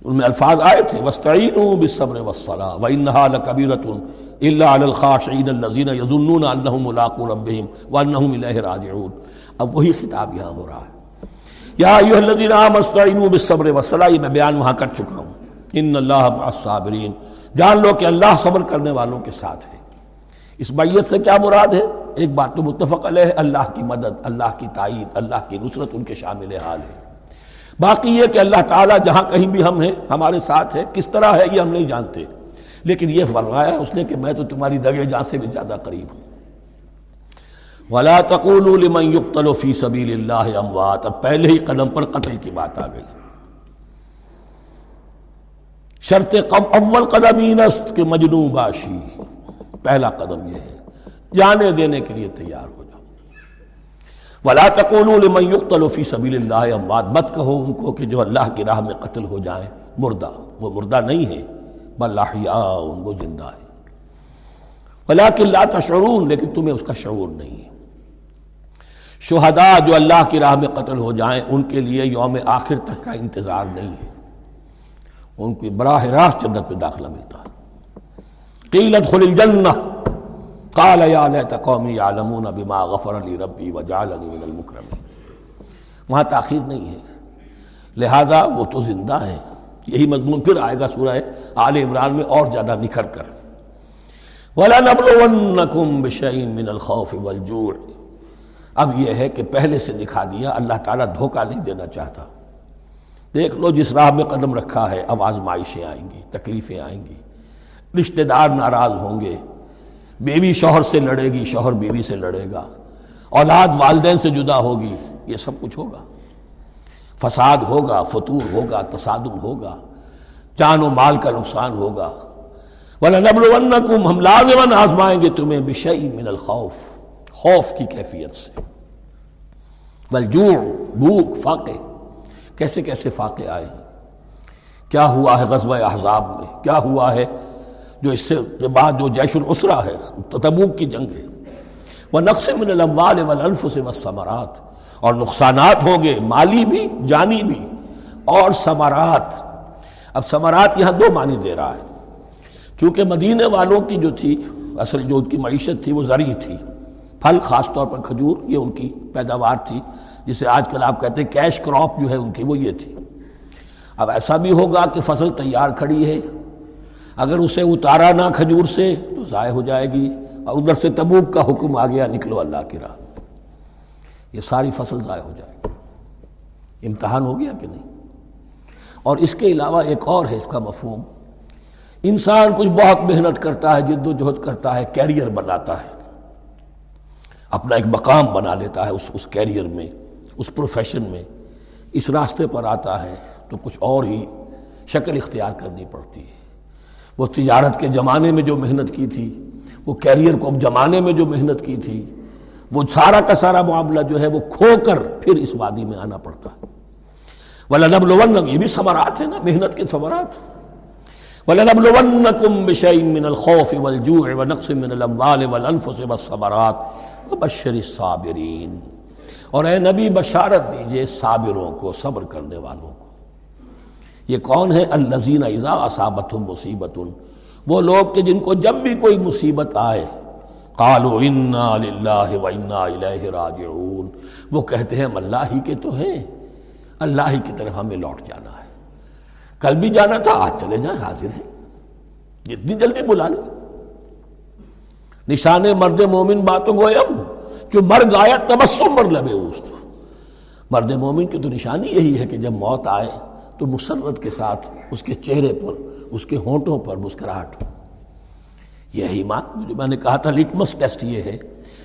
ان میں الفاظ آئے تھے وسطین بالصبر والصلاح وانها لكبيره الا على الخاشعين الذين يظنون انهم ملاقو ربهم وانهم اليه راجعون۔ اب وہی خطاب یہاں ہو رہا ہے۔ یا ایھا الذين امنوا استعينوا بالصبر والصلاح میں بیان وہاں کر چکا ہوں۔ ان اللہ مع الصابرین جان لو کہ اللہ صبر کرنے والوں کے ساتھ ہے۔ اس بیت سے کیا مراد ہے؟ ایک بات تو متفق علیہ، اللہ کی مدد، اللہ کی تائید، اللہ کی نصرت ان کے شامل حال ہے۔ باقی یہ کہ اللہ تعالیٰ جہاں کہیں بھی ہم ہیں، ہمارے ساتھ ہے، کس طرح ہے، یہ ہم نہیں جانتے۔ لیکن یہ فرمایا اس نے کہ میں تو تمہاری دگے جان سے بھی زیادہ قریب ہوں۔ ولا تقول لمن يقتل في سبيل الله اموات اب پہلے ہی قدم پر قتل کی بات آ گئی۔ شرط اول قدم است کہ مجنو باشی۔ پہلا قدم یہ ہے۔ جانے دینے کے لیے تیار ہو ولا لمن يقتل في سبيل الله اموات۔ مت کہو ان کو کہ جو اللہ کی راہ میں قتل ہو جائیں مردہ، وہ مردہ نہیں ہے، بل ان وہ زندہ ہے۔ ولكن لا تشعرون، لیکن تمہیں اس کا شعور نہیں ہے۔ شہداء جو اللہ کی راہ میں قتل ہو جائیں، ان کے لیے یوم آخر تک کا انتظار نہیں ہے۔ ان کی براہ راست جنت پہ داخلہ ملتا ہے۔ قیلت خل الجنہ۔ قال یا لیت قومی یعلمون بما غفر لی ربی وجعلنی من المکرمین وہاں تاخیر نہیں ہے۔ لہذا وہ تو زندہ ہے۔ یہی مضمون پھر آئے گا سورہ آل عمران میں اور زیادہ نکھر کر۔ وَلَنَبْلُوَنَّكُمْ بِشَيْءٍ مِّنَ الْخَوْفِ وَالْجُوعِ۔ اب یہ ہے کہ پہلے سے دکھا دیا، اللہ تعالیٰ دھوکہ نہیں دینا چاہتا۔ دیکھ لو جس راہ میں قدم رکھا ہے، اب آزمائشیں آئیں گی، تکلیفیں آئیں گی۔ رشتہ دار ناراض ہوں گے۔ بیوی شوہر سے لڑے گی، شوہر بیوی سے لڑے گا۔ اولاد والدین سے جدا ہوگی، یہ سب کچھ ہوگا۔ فساد ہوگا، فطور ہوگا، تصادم ہوگا۔ جان و مال کا نقصان ہوگا۔ وَلَنَبْلُوَنَّكُمْ ہم لازماً آزمائیں گے تمہیں بِشَيْءٍ مِّنَ الْخَوْفِ۔ خوف کی کیفیت سے۔ والجوع، بھوک، فاقے۔ کیسے کیسے فاقے آئے کیا ہوا ہے غزوہ احزاب میں؟ کیا ہوا ہے جو اس سے بعد جو جیش العسرہ ہے، تبوک کی جنگ ہے۔ وہ نقص من الاموال والانفس والثمرات۔ اور نقصانات ہوں گے، مالی بھی، جانی بھی، اور ثمرات۔ اب ثمرات یہاں دو معنی دے رہا ہے۔ چونکہ مدینے والوں کی جو تھی، اصل جو ان کی معیشت تھی، وہ زرعی تھی۔ پھل، خاص طور پر کھجور، یہ ان کی پیداوار تھی۔ جسے آج کل آپ کہتے ہیں کیش کراپ جو ہے ان کی، وہ یہ تھی۔ اب ایسا بھی ہوگا کہ فصل تیار کھڑی ہے۔ اگر اسے اتارا نہ کھجور سے، تو ضائع ہو جائے گی اور ادھر سے تبوک کا حکم آ گیا، نکلو اللہ کی راہ یہ ساری فصل ضائع ہو جائے گی۔ امتحان ہو گیا کہ نہیں؟ اور اس کے علاوہ ایک اور ہے اس کا مفہوم۔ انسان کچھ بہت محنت کرتا ہے، جد و جہد کرتا ہے، کیریئر بناتا ہے۔ اپنا ایک مقام بنا لیتا ہے اس اس کیریئر میں، اس پروفیشن میں۔ اس راستے پر آتا ہے تو کچھ اور ہی شکل اختیار کرنی پڑتی ہے۔ وہ تجارت کے زمانے میں جو محنت کی تھی، وہ کیریئر کو جمانے میں جو محنت کی تھی، وہ سارا کا سارا معاملہ جو ہے وہ کھو کر پھر اس وادی میں آنا پڑتا ہے۔ وَلَنَبْلُوَنَّكُمْ، یہ بھی ثمرات ہیں نا، محنت کے ثمرات۔ وَلَنَبْلُوَنَّكُمْ بِشَيْءٍ مِّنَ الْخَوْفِ وَالْجُوعِ وَنَقْصٍ مِّنَ الْأَمْوَالِ وَالْأَنفُسِ وَالثَّمَرَاتِ وَبَشِّرِ الصَّابِرِينَ۔ اور اے نبی، بشارت دیجیے صابروں کو، صبر کرنے والوں کو۔ یہ کون ہے؟ الزین اذا اصابت مصیبت. وہ لوگ کہ جن کو جب بھی کوئی مصیبت آئے، قالوا انا للہ و انا الیہ راجعون. وہ کہتے ہیں ہم اللہ ہی کے تو ہیں، اللہ ہی کی طرف ہمیں لوٹ جانا ہے۔ کل بھی جانا تھا، آج چلے جائیں، حاضر ہیں۔ جتنی جلدی بلا لیں۔ نشان مرد مومن باتوں گویم جو مر گایا تبسم مر لبے اس مرد مومن کی تو نشانی یہی ہے کہ جب موت آئے تو مسرت کے ساتھ اس کے چہرے پر، اس کے ہونٹوں پر مسکراہٹ۔ یہی ایمان جو میں نے کہا تھا لٹمس ٹیسٹ یہ ہے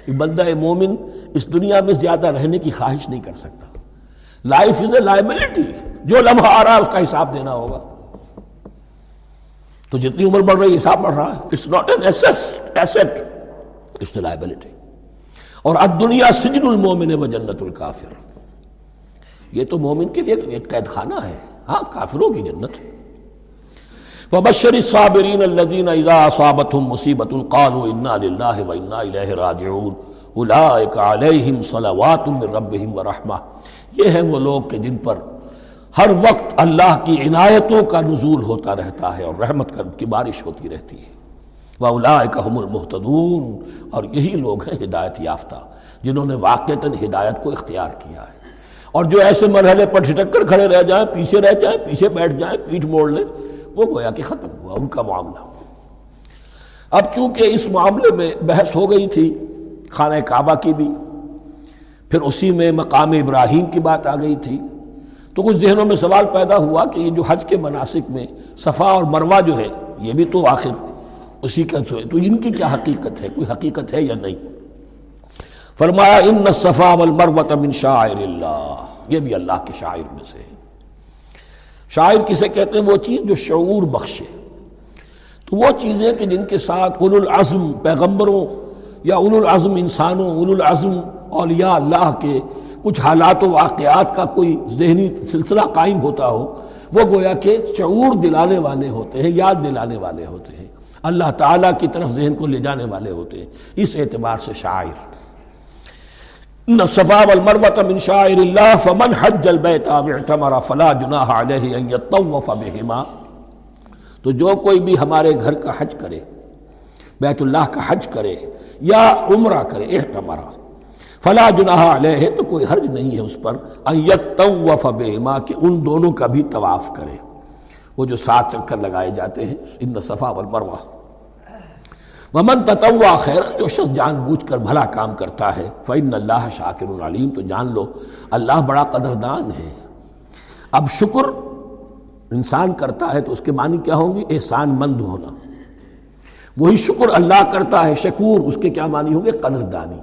کہ بندہ مومن اس دنیا میں زیادہ رہنے کی خواہش نہیں کر سکتا۔ لائف از اے لائبلٹی جو لمحہ آ رہا ہے اس کا حساب دینا ہوگا۔ تو جتنی عمر بڑھ رہی ہے، حساب بڑھ رہا ہے۔ It's not an asset it's a liability اور اب دنیا سجن المومن و جنت الکافر۔ یہ تو مومن کے لیے ایک قید خانہ ہے۔ ہاں کافروں کی جنت فبشر الصابرین الذین اذا اصابتهم مصیبت قالوا انا للہ و انا الیہ راجعون۔ اولئک علیہم صلوات من ربهم ورحمہ یہ ہیں وہ لوگ کہ جن پر ہر وقت اللہ کی عنایتوں کا نزول ہوتا رہتا ہے اور رحمت کی بارش ہوتی رہتی ہے۔ وَأُولَئِكَ هُمُ الْمُحْتَدُونَ اور یہی لوگ ہیں ہدایت یافتہ، جنہوں نے واقعتاً ہدایت کو اختیار کیا ہے۔ اور جو ایسے مرحلے پر چھٹک کر کھڑے رہ جائیں، پیچھے رہ جائیں، پیچھے بیٹھ جائیں، پیٹھ موڑ لیں، وہ گویا کہ ختم ہوا، ان کا معاملہ۔ اب چونکہ اس معاملے میں بحث ہو گئی تھی، خانہ کعبہ کی بھی، پھر اسی میں مقام ابراہیم کی بات آ گئی تھی، تو کچھ ذہنوں میں سوال پیدا ہوا کہ یہ جو حج کے مناسک میں صفا اور مروا جو ہے، یہ بھی تو آخر اسی کا تو ان کی کیا حقیقت ہے؟ کوئی حقیقت ہے یا نہیں؟ فرمایا ان صفا والمروت من شاعر اللہ یہ بھی اللہ کے شاعر میں سے شاعر کسے کہتے ہیں؟ وہ چیز جو شعور بخشے۔ تو وہ چیزیں کہ جن کے ساتھ اول العزم پیغمبروں یا اول العزم انسانوں اول العزم اولیاء اللہ کے کچھ حالات و واقعات کا کوئی ذہنی سلسلہ قائم ہوتا ہو، وہ گویا کہ شعور دلانے والے ہوتے ہیں، یاد دلانے والے ہوتے ہیں۔ اللہ تعالیٰ کی طرف ذہن کو لے جانے والے ہوتے ہیں۔ اس اعتبار سے شاعر۔ ان صفا والمروة من شاعر اللہ فمن حج البیت واعتمر فلا جناح علیہ ان یطوف بہما تو جو کوئی بھی ہمارے گھر کا حج کرے، بیت اللہ کا حج کرے یا عمرہ کرے اعتمر فلا جناح علیہ تو کوئی حرج نہیں ہے اس پر ان یطوف بہما کہ ان دونوں کا بھی طواف کرے۔ وہ جو سات چکر لگائے جاتے ہیں ان صفا والمروہ ومن تتوا خیر جو شخص جان بوجھ کر بھلا کام کرتا ہے فعن اللہ شاکر العلیم تو جان لو، اللہ بڑا قدردان ہے۔ اب شکر انسان کرتا ہے تو اس کے معنی کیا ہوں گے؟ احسان مند ہونا۔ وہی شکر اللہ کرتا ہے، شکور، اس کے کیا معنی ہوں گے؟ قدردانی۔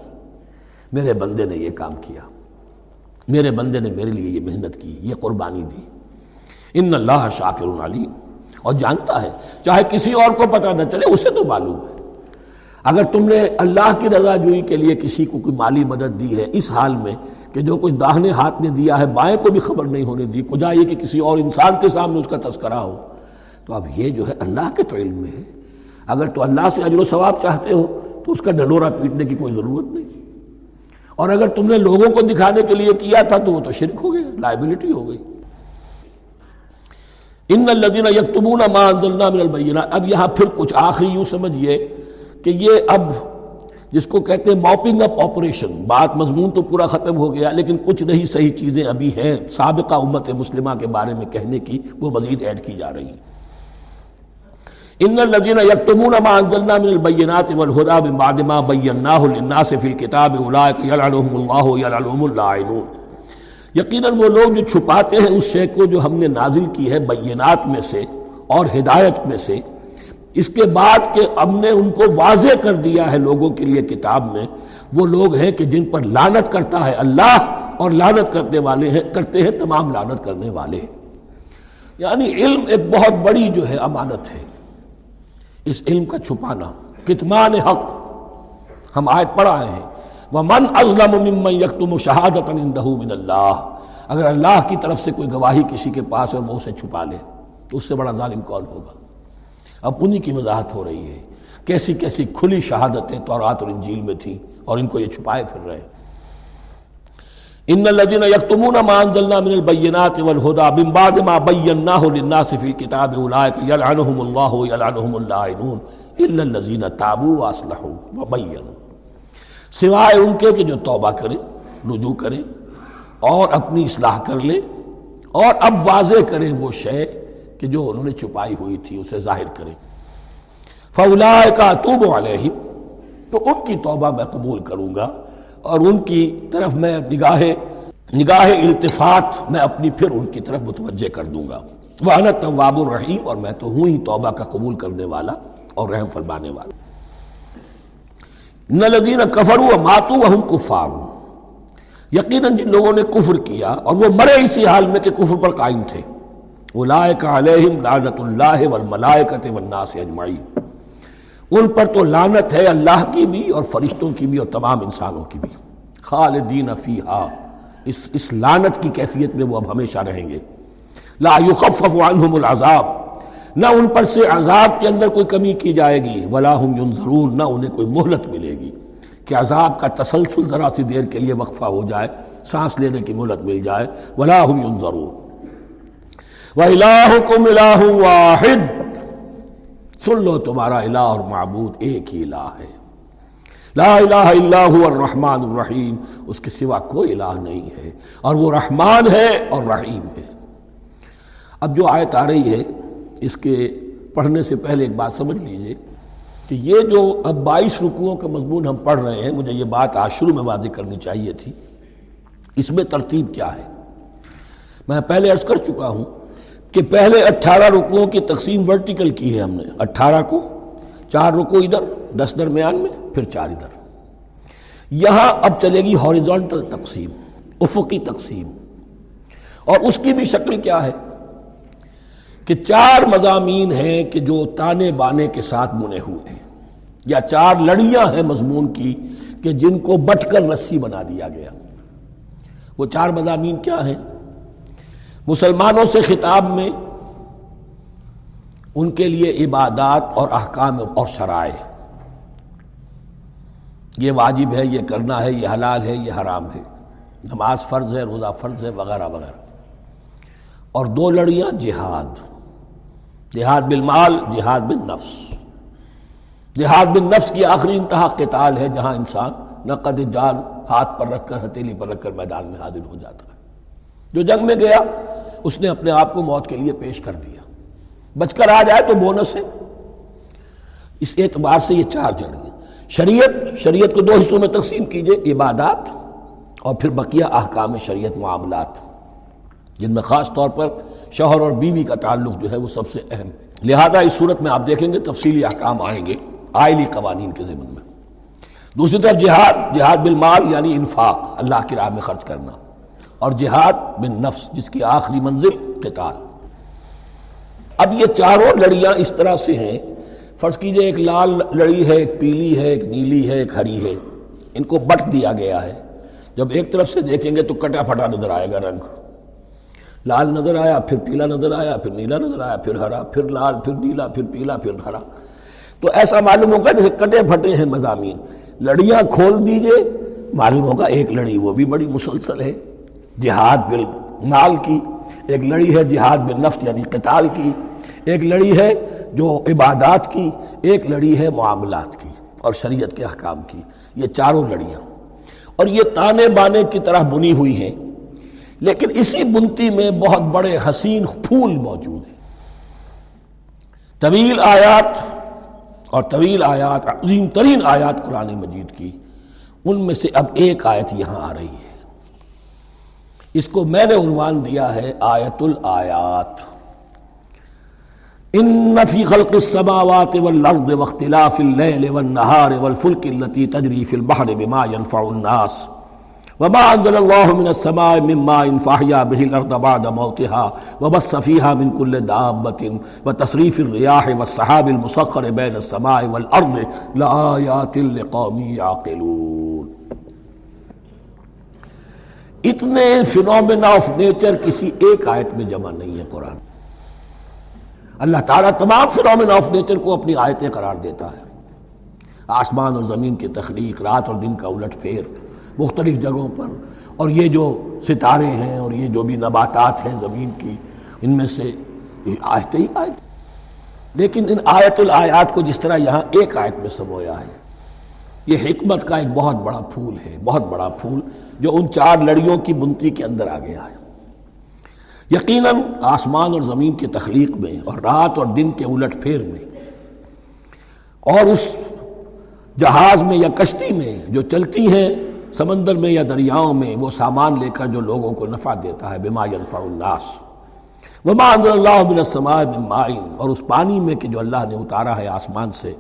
میرے بندے نے یہ کام کیا۔ میرے بندے نے میرے لیے یہ محنت کی، یہ قربانی دی۔ ان اللہ شاکر العلیم اور جانتا ہے، چاہے کسی اور کو پتہ نہ چلے، اسے تو معلوم ہے۔ اگر تم نے اللہ کی رضا جوئی کے لیے کسی کو کوئی مالی مدد دی ہے اس حال میں کہ جو کچھ داہنے ہاتھ نے دیا ہے بائیں کو بھی خبر نہیں ہونے دی، کجا یہ کہ کسی اور انسان کے سامنے اس کا تذکرہ ہو؟ تو اب یہ جو ہے اللہ کے تو علم میں ہے۔ اگر تو اللہ سے اجر و ثواب چاہتے ہو، تو اس کا ڈنورا پیٹنے کی کوئی ضرورت نہیں۔ اور اگر تم نے لوگوں کو دکھانے کے لیے کیا تھا، تو وہ تو شرک ہو گئی لائبلٹی ہو گئی۔ ان الدین یکتمون ما انزلنا من البینہ اب یہاں پھر کچھ آخری یوں سمجھئے کہ یہ اب جس کو کہتے ہیں موپنگ اپ آپریشن بات مضمون تو پورا ختم ہو گیا، لیکن کچھ نہیں، صحیح چیزیں ابھی ہیں۔ سابقہ امت مسلمہ کے بارے میں کہنے کی وہ مزید ایڈ کی جا رہی ہیں۔ ان الذين يكتمون ما انزلنا من البينات والهدى من بعد ما بيناه للناس في الكتاب اولئك يلعنهم الله يلعنهم اللاعنون۔ یقینا وہ لوگ جو چھپاتے ہیں اس شے کو جو ہم نے نازل کی ہے بینات میں سے اور ہدایت میں سے اس کے بعد کہ اب نے ان کو واضح کر دیا ہے لوگوں کے لیے کتاب میں، وہ لوگ ہیں کہ جن پر لانت کرتا ہے اللہ اور لانت کرنے والے ہیں، کرتے ہیں تمام لانت کرنے والے۔ یعنی علم ایک بہت بڑی جو ہے امانت ہے۔ اس علم کا چھپانا کتمان حق۔ ہم آیت پڑھ آئے ہیں۔ وہ من ازلم یکتم شہادت من اللہ اگر اللہ کی طرف سے کوئی گواہی کسی کے پاس ہے، وہ اسے چھپا لے۔ تو اس سے بڑا ظالم کون ہوگا؟ اب انہی کی وضاحت ہو رہی ہے۔ کیسی کیسی کھلی شہادتیں تورات اور انجیل میں تھیں اور ان کو یہ چھپائے پھر رہے۔ ان الذين يكتمون ما انزلنا من البينات والهدى من بعد ما بيناه للناس في الكتاب اولئك يلعنهم الله ويلعنهم اللاعنون الا الذين تابوا واصلحوا وبينوا۔ سوائے ان کے کہ جو توبہ کریں رجوع کریں اور اپنی اصلاح کر لیں اور اب واضح کریں وہ شے کہ جو انہوں نے چھپائی ہوئی تھی، اسے ظاہر کریں۔ فولا کا توب تو ان کی توبہ میں قبول کروں گا اور ان کی طرف میں نگاہ نگاہ التفات میں اپنی پھر ان کی طرف متوجہ کر دوں گا۔ وہ طواب الرحیم اور میں تو ہوں ہی توبہ کا قبول کرنے والا اور رحم فرمانے والا۔ نہ لدین کفر ماتو ہم کفار یقیناً جن لوگوں نے کفر کیا اور وہ مرے اسی حال میں کہ کفر پر قائم تھے۔ علیہم لعنت اللہ والملائکت والناس اجمعین۔ ان پر تو لانت ہے اللہ کی بھی اور فرشتوں کی بھی اور تمام انسانوں کی بھی۔ خالدین فیہا۔ اس اس لانت کی کیفیت میں وہ اب ہمیشہ رہیں گے۔ لا یخفف عنہم العذاب۔ نہ ان پر سے عذاب کے اندر کوئی کمی کی جائے گی، ولا هم ينظرون نہ انہیں کوئی مہلت ملے گی۔ کہ عذاب کا تسلسل ذرا سی دیر کے لیے وقفہ ہو جائے، سانس لینے کی مہلت مل جائے، ولا هم ينظرون وَإِلَاهُكُمْ سن لو تمہارا الہ اور معبود ایک ہی الہ ہے۔ لا الہ الا هو الرحمن الرحیم۔ اس کے سوا کوئی الہ نہیں ہے۔ اور وہ رحمان ہے اور رحیم ہے۔ اب جو آیت آ رہی ہے، اس کے پڑھنے سے پہلے ایک بات سمجھ لیجیے کہ یہ جو اب بائیس رکوعوں کا مضمون ہم پڑھ رہے ہیں، مجھے یہ بات آج شروع میں واضح کرنی چاہیے تھی۔ اس میں ترتیب کیا ہے؟ میں پہلے عرض کر چکا ہوں کہ پہلے اٹھارہ رکوعوں کی تقسیم ورٹیکل کی ہے ہم نے۔ اٹھارہ کو، چار رکو ادھر، دس درمیان میں، پھر چار ادھر۔ یہاں اب چلے گی ہاریزونٹل تقسیم، افقی تقسیم۔ اور اس کی بھی شکل کیا ہے؟ کہ چار مضامین ہیں کہ جو تانے بانے کے ساتھ بنے ہوئے ہیں۔ یا چار لڑیاں ہیں مضمون کی کہ جن کو بٹ کر رسی بنا دیا گیا۔ وہ چار مضامین کیا ہیں؟ مسلمانوں سے خطاب میں ان کے لیے عبادات اور احکام اور شرائع۔ یہ واجب ہے، یہ کرنا ہے، یہ حلال ہے، یہ حرام ہے۔ نماز فرض ہے، روزہ فرض ہے، وغیرہ وغیرہ۔ اور دو لڑیاں، جہاد۔ جہاد بالمال، جہاد بن نفس جہاد بن نفس کی آخری انتہا قتال ہے، جہاں انسان نقد جال ہاتھ پر رکھ کر ہتیلی پر رکھ کر میدان میں حاضر ہو جاتا ہے۔ جو جنگ میں گیا اس نے اپنے آپ کو موت کے لیے پیش کر دیا۔ بچ کر آ جائے تو بونس ہے۔ اس اعتبار سے یہ چار جڑیں شریعت شریعت کو دو حصوں میں تقسیم کیجیے، عبادات اور پھر بقیہ احکام شریعت معاملات۔ جن میں خاص طور پر شوہر اور بیوی کا تعلق جو ہے وہ سب سے اہم ہے۔ لہذا اس صورت میں آپ دیکھیں گے تفصیلی احکام آئیں گے آئلی قوانین کے ذمن میں۔ دوسری طرف جہاد جہاد بالمال یعنی انفاق، اللہ کی راہ میں خرچ کرنا۔ اور جہاد بن نفس، جس کی آخری منزل قتال۔ اب یہ چاروں لڑیاں اس طرح سے ہیں۔ فرض کیجیے ایک لال لڑی ہے، ایک پیلی ہے، ایک نیلی ہے، ایک ہری ہے۔ ان کو بٹ دیا گیا ہے۔ جب ایک طرف سے دیکھیں گے تو کٹا پھٹا نظر آئے گا رنگ۔ لال نظر آیا، پھر پیلا نظر آیا، پھر نیلا نظر آیا، پھر ہرا، پھر لال، پھر نیلا، پھر پیلا، پھر ہرا۔ تو ایسا معلوم ہوگا جیسے کٹے پھٹے ہیں مضامین۔ لڑیاں کھول دیجیے، معلوم ہوگا ایک لڑی وہ بھی بڑی مسلسل ہے۔ جہاد بل کی، ایک لڑی ہے جہاد بن نفس یعنی قتال کی، ایک لڑی ہے جو عبادات کی، ایک لڑی ہے معاملات کی اور شریعت کے احکام کی۔ یہ چاروں لڑیاں۔ اور یہ تانے بانے کی طرح بنی ہوئی ہیں۔ لیکن اسی بنتی میں بہت بڑے حسین پھول موجود ہیں۔ طویل آیات اور طویل آیات، عظیم ترین آیات قرآن مجید کی، ان میں سے اب ایک آیت یہاں آ رہی ہے۔ اس کو میں نے عنوان دیا ہے آیت الآیات۔ ان فی خلق السماوات والارض واختلاف الليل والنهار والفلك التي تجري في البحر بما ينفع الناس۔ وما انزل الله من السماء من ماء فاحيا به الارض بعد موتها وبث فيها من كل دابة وتصريف الرياح والسحاب المسخر بين السماء والارض لآيات لقوم يعقلون۔ اتنے فنومنا آف نیچر کسی ایک آیت میں جمع نہیں ہے قرآن اللہ تعالیٰ تمام فنومنا آف نیچر کو اپنی آیتیں قرار دیتا ہے۔ آسمان اور زمین کی تخلیق، رات اور دن کا الٹ پھیر مختلف جگہوں پر۔ اور یہ جو ستارے ہیں اور یہ جو بھی نباتات ہیں زمین کی، ان میں سے آیتیں ہی آیت لیکن ان آیت الآیات کو جس طرح یہاں ایک آیت میں سمویا ہے یہ حکمت کا ایک بہت بڑا پھول ہے، بہت بڑا پھول جو ان چار لڑیوں کی بنتی کے اندر آ گیا ہے۔ یقیناً آسمان اور زمین کی تخلیق میں اور رات اور دن کے الٹ پھیر میں اور اس جہاز میں یا کشتی میں جو چلتی ہیں، سمندر میں یا دریاؤں میں، وہ سامان لے کر جو لوگوں کو نفع دیتا ہے، بما ينفع الناس۔ وما انزل اللہ من السماء من مائن اور اس پانی میں کہ جو اللہ نے اتارا ہے آسمان سے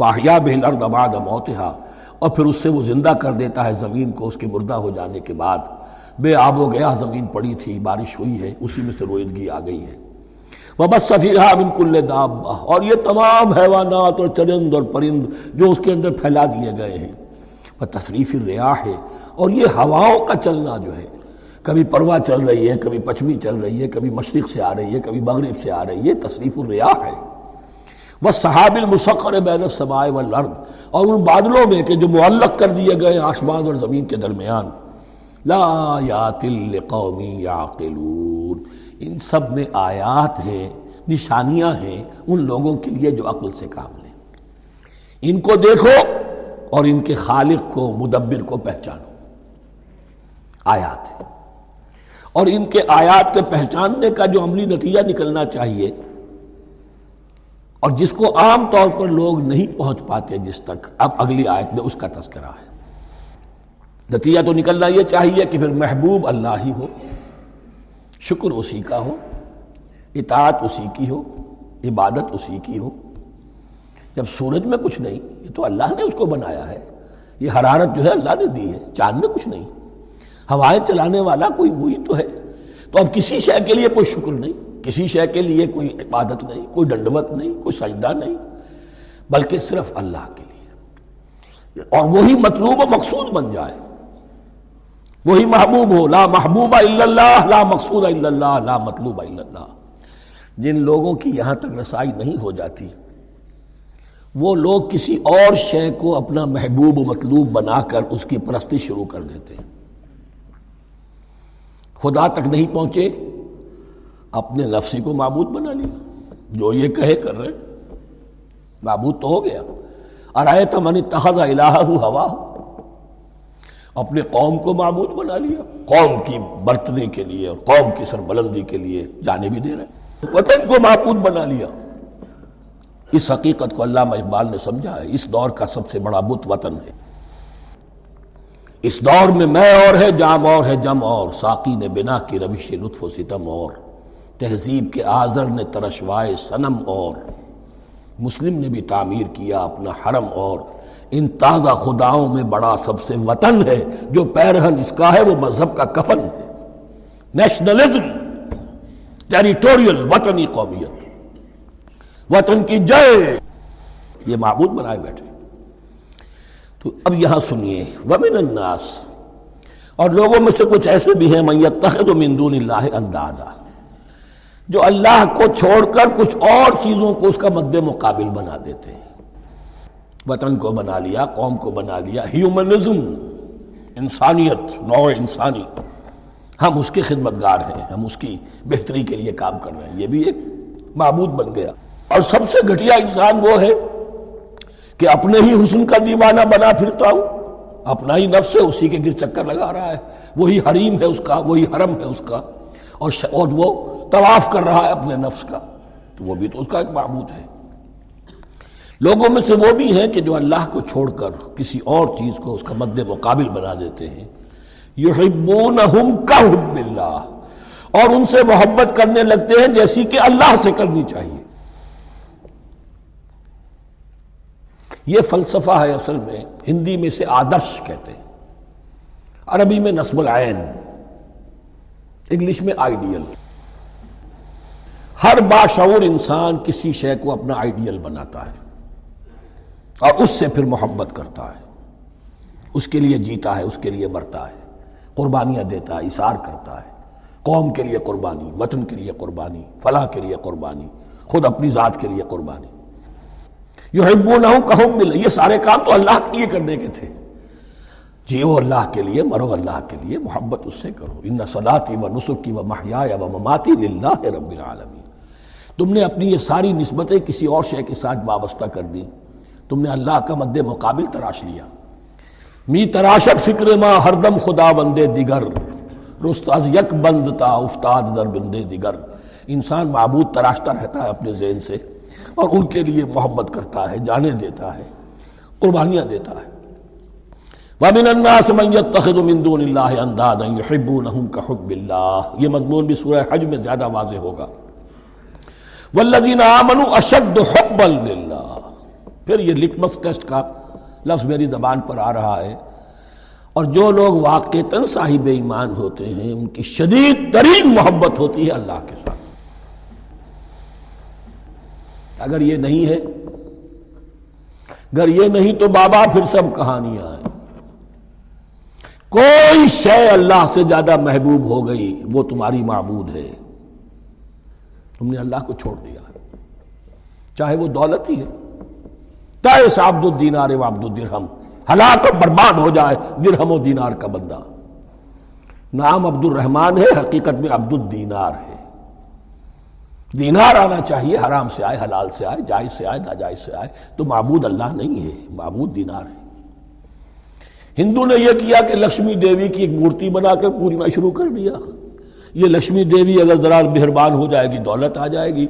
فاحیا به الارض بعد موتها اور پھر اس سے وہ زندہ کر دیتا ہے زمین کو، اس کے مردہ ہو جانے کے بعد۔ بے آب و گیا زمین پڑی تھی، بارش ہوئی ہے، اسی میں سے رویدگی آ گئی ہے۔ وہ بس سفیرہ بن کل دابا اور یہ تمام حیوانات اور چرند اور پرند جو اس کے اندر پھیلا دیے گئے ہیں۔ وہ تصریف ریاح ہے اور یہ ہواؤں کا چلنا جو ہے، کبھی پروا چل رہی ہے، کبھی پچھمی چل رہی ہے، کبھی مشرق سے آ رہی ہے، کبھی مغرب سے آ رہی ہے تصریف الریاح ہے۔ وہ صحاب المسخر بین السماء والارض اور ان بادلوں میں کہ جو معلق کر دیے گئے آسمان اور زمین کے درمیان۔ لا یات القومی یعقلون۔ ان سب میں آیات ہیں، نشانیاں ہیں ان لوگوں کے لیے جو عقل سے کام لیں۔ ان کو دیکھو اور ان کے خالق کو، مدبر کو پہچانو۔ آیات ہے اور ان کے آیات کے پہچاننے کا جو عملی نتیجہ نکلنا چاہیے اور جس کو عام طور پر لوگ نہیں پہنچ پاتے جس تک اب اگلی آیت میں اس کا تذکرہ ہے۔ نتیجہ تو نکلنا یہ چاہیے کہ پھر محبوب اللہ ہی ہو، شکر اسی کا ہو، اطاعت اسی کی ہو، عبادت اسی کی ہو۔ جب سورج میں کچھ نہیں، یہ تو اللہ نے اس کو بنایا ہے۔ یہ حرارت جو ہے اللہ نے دی ہے، چاند میں کچھ نہیں۔ ہوائیں چلانے والا کوئی وہی تو ہے۔ تو اب کسی شے کے لیے کوئی شکر نہیں۔ کسی شے کے لیے کوئی عبادت نہیں، کوئی ڈنڈوت نہیں، کوئی سجدہ نہیں، بلکہ صرف اللہ کے لیے۔ اور وہی مطلوب و مقصود بن جائے۔ وہی محبوب ہو، لا محبوبہ الا اللہ، لا مقصود الا اللہ، لا مطلوب الا اللہ۔ جن لوگوں کی یہاں تک رسائی نہیں ہو جاتی، وہ لوگ کسی اور شے کو اپنا محبوب و مطلوب بنا کر اس کی پرستی شروع کر دیتے ہیں۔ خدا تک نہیں پہنچے اپنے نفسی کو معبود بنا لیا۔ جو یہ کہے کر رہے۔ معبود تو ہو گیا۔ ارائے تمن تحض الہ ہوا۔ اپنے قوم کو معبود بنا لیا۔ قوم کی برتنے کے لیے اور قوم کی سربلندی کے لیے جانے بھی دے رہے۔ وطن کو معبود بنا لیا۔ اس حقیقت کو علامہ اقبال نے سمجھا ہے۔ اس دور کا سب سے بڑا بت وطن ہے۔ اس دور میں میں اور ہے، جام اور ہے، جم اور۔ ساقی نے بنا کی روش لطف و ستم اور۔ تہذیب کے آزر نے ترشوائے سنم اور مسلم نے بھی تعمیر کیا اپنا حرم اور ان تازہ خداؤں میں بڑا سب سے وطن ہے، جو پیرہن اس کا ہے، وہ مذہب کا کفن ہے۔ نیشنلزم ٹیریٹوریل وطنی قومیت۔ وطن کی جے یہ معبود بنائے بیٹھے۔ تو اب یہاں سنیے، ومن الناس۔ اور لوگوں میں سے کچھ ایسے بھی ہیں میت تخت و مندون اللہ اندازہ جو اللہ کو چھوڑ کر کچھ اور چیزوں کو اس کا مد مقابل بنا دیتے ہیں۔ وطن کو بنا لیا، قوم کو بنا لیا ہیومنزم انسانیت نو انسانی۔ ہم اس کے خدمت گار ہیں، ہم اس کی بہتری کے لیے کام کر رہے ہیں۔ یہ بھی ایک معبود بن گیا۔ اور سب سے گھٹیا انسان وہ ہے کہ اپنے ہی حسن کا دیوانہ بنا پھرتا ہوں۔ اپنا ہی نفس ہے، اسی کے گر چکر لگا رہا ہے۔ وہی حریم ہے اس کا، وہی حرم ہے اس کا۔ اور اور وہ طواف کر رہا ہے اپنے نفس کا، تو وہ بھی تو اس کا ایک معبود ہے۔ لوگوں میں سے وہ بھی ہیں کہ جو اللہ کو چھوڑ کر کسی اور چیز کو اس کا مد مقابل بنا دیتے ہیں۔ یحبونہم کحب اللہ۔ اور ان سے محبت کرنے لگتے ہیں جیسی کہ اللہ سے کرنی چاہیے۔ یہ فلسفہ ہے اصل میں، ہندی میں سے آدرش کہتے ہیں۔ عربی میں نصب العین۔ انگلش میں آئیڈیل ہر باشعور انسان کسی شے کو اپنا آئیڈیل بناتا ہے اور اس سے پھر محبت کرتا ہے. اس کے لیے جیتا ہے، اس کے لیے مرتا ہے، قربانیاں دیتا ہے اشار کرتا ہے. قوم کے لیے قربانی، وطن کے لیے قربانی، فلاح کے لیے قربانی، خود اپنی ذات کے لیے قربانی. مل یہ سارے کام تو اللہ کے لیے کرنے کے تھے. جیو اللہ کے لیے، مرو اللہ کے لیے محبت اس سے کرو۔ ان صلاتی و نسخی و محیا و مماتی رب العالمین تم نے اپنی یہ ساری نسبتیں کسی اور شے کے ساتھ وابستہ کر دی تم نے اللہ کا مد مقابل تراش لیا۔ می تراشت فکر ماں ہر دم خدا بندے دیگر۔ رست از یک بند تا افتاد در بندے دیگر۔ انسان معبود تراشتا رہتا ہے اپنے ذہن سے اور ان کے لیے محبت کرتا ہے، جانے دیتا ہے، قربانیاں دیتا ہے۔ وَمِنَ النَّاسِ مَنْ يَتَّخِذُ مِن دُونِ اللَّهِ أَنْدَادًا يُحِبُّونَهُمْ كَحُبِّ اللَّهِ یہ مضمون بھی سورہ حج میں زیادہ واضح ہوگا۔ وَالَّذِينَ آمَنُوا أَشَدُّ حُبًّا لِلَّهِ۔ پھر یہ لٹمس ٹیسٹ کا لفظ میری زبان پر آ رہا ہے۔ اور جو لوگ واقعتاً صاحب ایمان ہوتے ہیں، ان کی شدید ترین محبت ہوتی ہے اللہ کے ساتھ۔ اگر یہ نہیں ہے، اگر یہ نہیں تو بابا پھر سب کہانیاں ہیں۔ کوئی شے اللہ سے زیادہ محبوب ہو گئی، وہ تمہاری معبود ہے۔ تم نے اللہ کو چھوڑ دیا۔ چاہے وہ دولت ہی ہے۔ چاہے عبد الدینار و عبد الدرہم ہلاک برباد ہو جائے درہم و دینار کا بندہ۔ نام عبد الرحمان ہے، حقیقت میں عبد الدینار ہے۔ دینار آنا چاہیے، حرام سے آئے، حلال سے آئے، جائز سے آئے، ناجائز سے آئے، تو معبود اللہ نہیں ہے، معبود دینار ہے۔ ہندو نے یہ کیا کہ لکشمی دیوی کی ایک مورتی بنا کر پوجنا شروع کر دیا۔ یہ لکشمی دیوی اگر ذرا مہربان ہو جائے گی، دولت آ جائے گی۔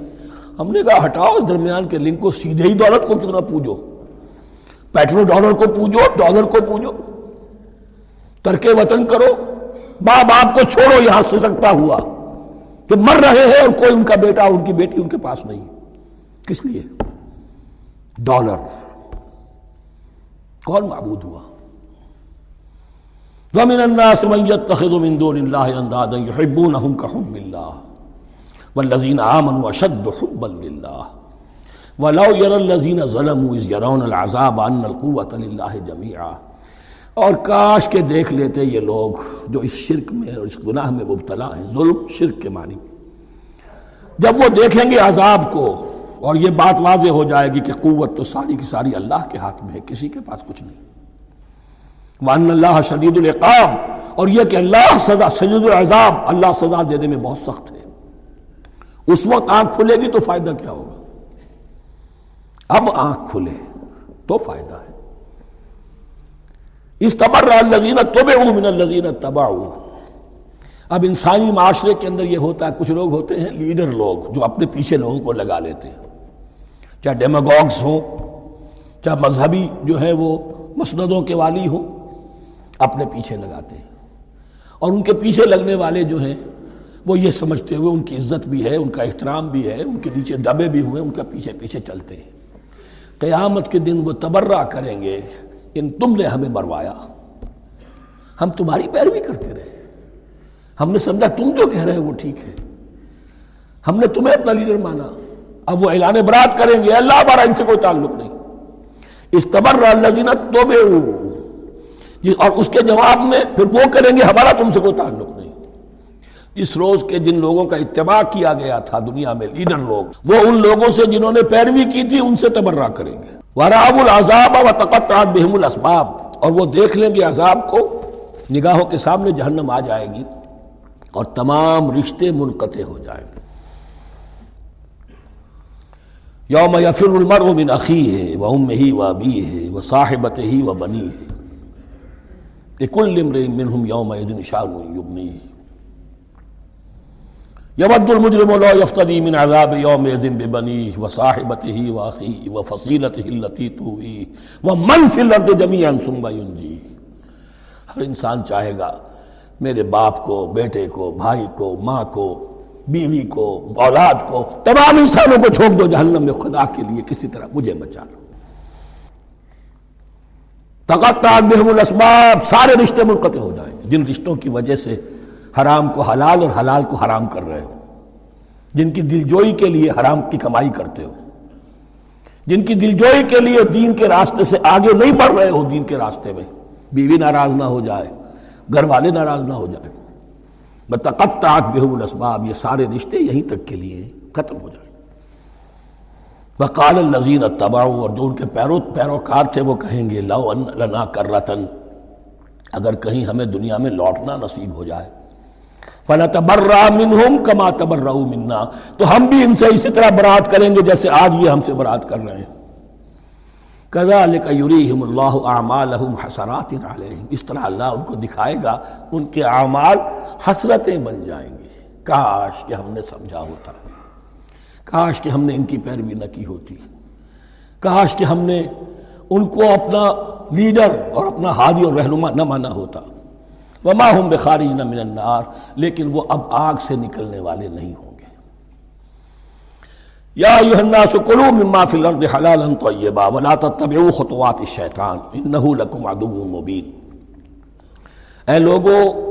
ہم نے کہا، ہٹاؤ اس درمیان کے لنک کو، سیدھے ہی دولت کو کیوں نہ پوجو۔ پیٹرو ڈالر کو پوجو، ڈالر کو پوجو۔ ترک وطن کرو۔ باپ باپ کو چھوڑو، یہاں سے سکتا ہوا کہ مر رہے ہیں اور کوئی ان کا بیٹا، ان کی بیٹی ان کے پاس نہیں۔ کس لیے؟ ڈالر۔ کون معبود ہوا؟ ومن الناس من يتخذ من دون الله اندادا يحبونهم كحب الله والذين امنوا اشد حبا لله ولو يرى الذين ظلموا اذ يرون العذاب ان القوه لله جميعا اور کاش کے دیکھ لیتے یہ لوگ جو اس شرک میں اور اس گناہ میں مبتلا ہیں، ظلم شرک کے معنی۔ جب وہ دیکھیں گے عذاب کو اور یہ بات واضح ہو جائے گی کہ قوت تو ساری کی ساری اللہ کے ہاتھ میں ہے، کسی کے پاس کچھ نہیں۔ وان اللہ شدید العقاب اور یہ کہ اللہ سزا، شدید العذاب اللہ سزا دینے میں بہت سخت ہے۔ اس وقت آنکھ کھلے گی تو فائدہ کیا ہوگا؟ اب آنکھ کھلے تو فائدہ ہے۔ اس تبر الزین تب من الزین تبا اب انسانی معاشرے کے اندر یہ ہوتا ہے، کچھ لوگ ہوتے ہیں لیڈر لوگ جو اپنے پیچھے لوگوں کو لگا لیتے ہیں۔ چاہے ڈیموگوگس ہوں، چاہے مذہبی جو ہے وہ مسندوں کے والی ہوں اپنے پیچھے لگاتے ہیں۔ اور ان کے پیچھے لگنے والے جو ہیں، وہ یہ سمجھتے ہوئے ان کی عزت بھی ہے، ان کا احترام بھی ہے، ان کے نیچے دبے بھی ہوئے، ان کا پیچھے پیچھے چلتے ہیں۔ قیامت کے دن وہ تبرہ کریں گے، ان تم نے ہمیں مروایا۔ ہم تمہاری پیروی کرتے رہے۔ ہم نے سمجھا تم جو کہہ رہے ہیں وہ ٹھیک ہے۔ ہم نے تمہیں اپنا لیڈر مانا۔ اب وہ اعلان برات کریں گے، اللہ بارہ ان سے کوئی تعلق نہیں۔ اس تبر اللہ تو بے جی اور اس کے جواب میں پھر وہ کریں گے، ہمارا تم سے کوئی تعلق نہیں۔ اس روز کے جن لوگوں کا اتباع کیا گیا تھا دنیا میں، لیڈر لوگ، وہ ان لوگوں سے جنہوں نے پیروی کی تھی، ان سے تبرہ کریں گے۔ وراب العذاب و تقطعت بہم الاسباب اور وہ دیکھ لیں گے عذاب کو، نگاہوں کے سامنے جہنم آ جائے گی اور تمام رشتے منقطع ہو جائیں گے۔ یوم یفر المرء من اخی ہے وہ ام ہی و ابی ہے وہ و بنی ہے لكل امرئ منهم يومئذ شان يغنيه يود المجرم لو يفتدي من عذاب يومئذ ببنيه وصاحبته واخيه وفصيلته التي تؤويه ومن في الارض جميعا ثم ينجيه ہر انسان چاہے گا میرے باپ کو، بیٹے کو، بھائی کو، ماں کو، بیوی کو، اولاد کو، تمام انسانوں کو چھوڑ دو جہنم میں خدا کے لیے کسی طرح مجھے بچا لو بہم الاسباب، سارے رشتے منقطع ہو جائیں گے۔ جن رشتوں کی وجہ سے حرام کو حلال اور حلال کو حرام کر رہے ہو۔ جن کی دلجوئی کے لیے حرام کی کمائی کرتے ہو۔ جن کی دلجوئی کے لیے دین کے راستے سے آگے نہیں بڑھ رہے ہو دین کے راستے میں۔ بیوی ناراض نہ ہو جائے، گھر والے ناراض نہ ہو جائے بتقطعت بہم الاسباب، یہ سارے رشتے یہیں تک کے لیے ختم ہو جائیں۔ وقال الزین اتباع اور جو ان کے پیرو، پیروکار تھے، وہ کہیں گے، لو ان لنا کرتن، اگر کہیں ہمیں دنیا میں لوٹنا نصیب ہو جائے۔ فلا تبرا منہم کما تبرا منا، تو ہم بھی ان سے اسی طرح برات کریں گے جیسے آج یہ ہم سے برات کر رہے ہیں۔ كذلك يريهم الله اعمالهم حسرات عليهم اس طرح اللہ ان کو دکھائے گا، ان کے اعمال حسرتیں بن جائیں گے۔ کاش کہ ہم نے سمجھا ہوتا۔ کاش کہ ہم نے ان کی پیروی نہ کی ہوتی۔ کاش کہ ہم نے ان کو اپنا لیڈر اور اپنا ہادی اور رہنما نہ مانا ہوتا۔ وما ہم بخارج نہ من النار، لیکن وہ اب آگ سے نکلنے والے نہیں ہوں گے۔ یا ایوہ الناس کلوا مما فی الارض حلالا طیبا ولا تتبعوا خطوات الشیطان انه لکم عدو مبین۔ اے لوگو،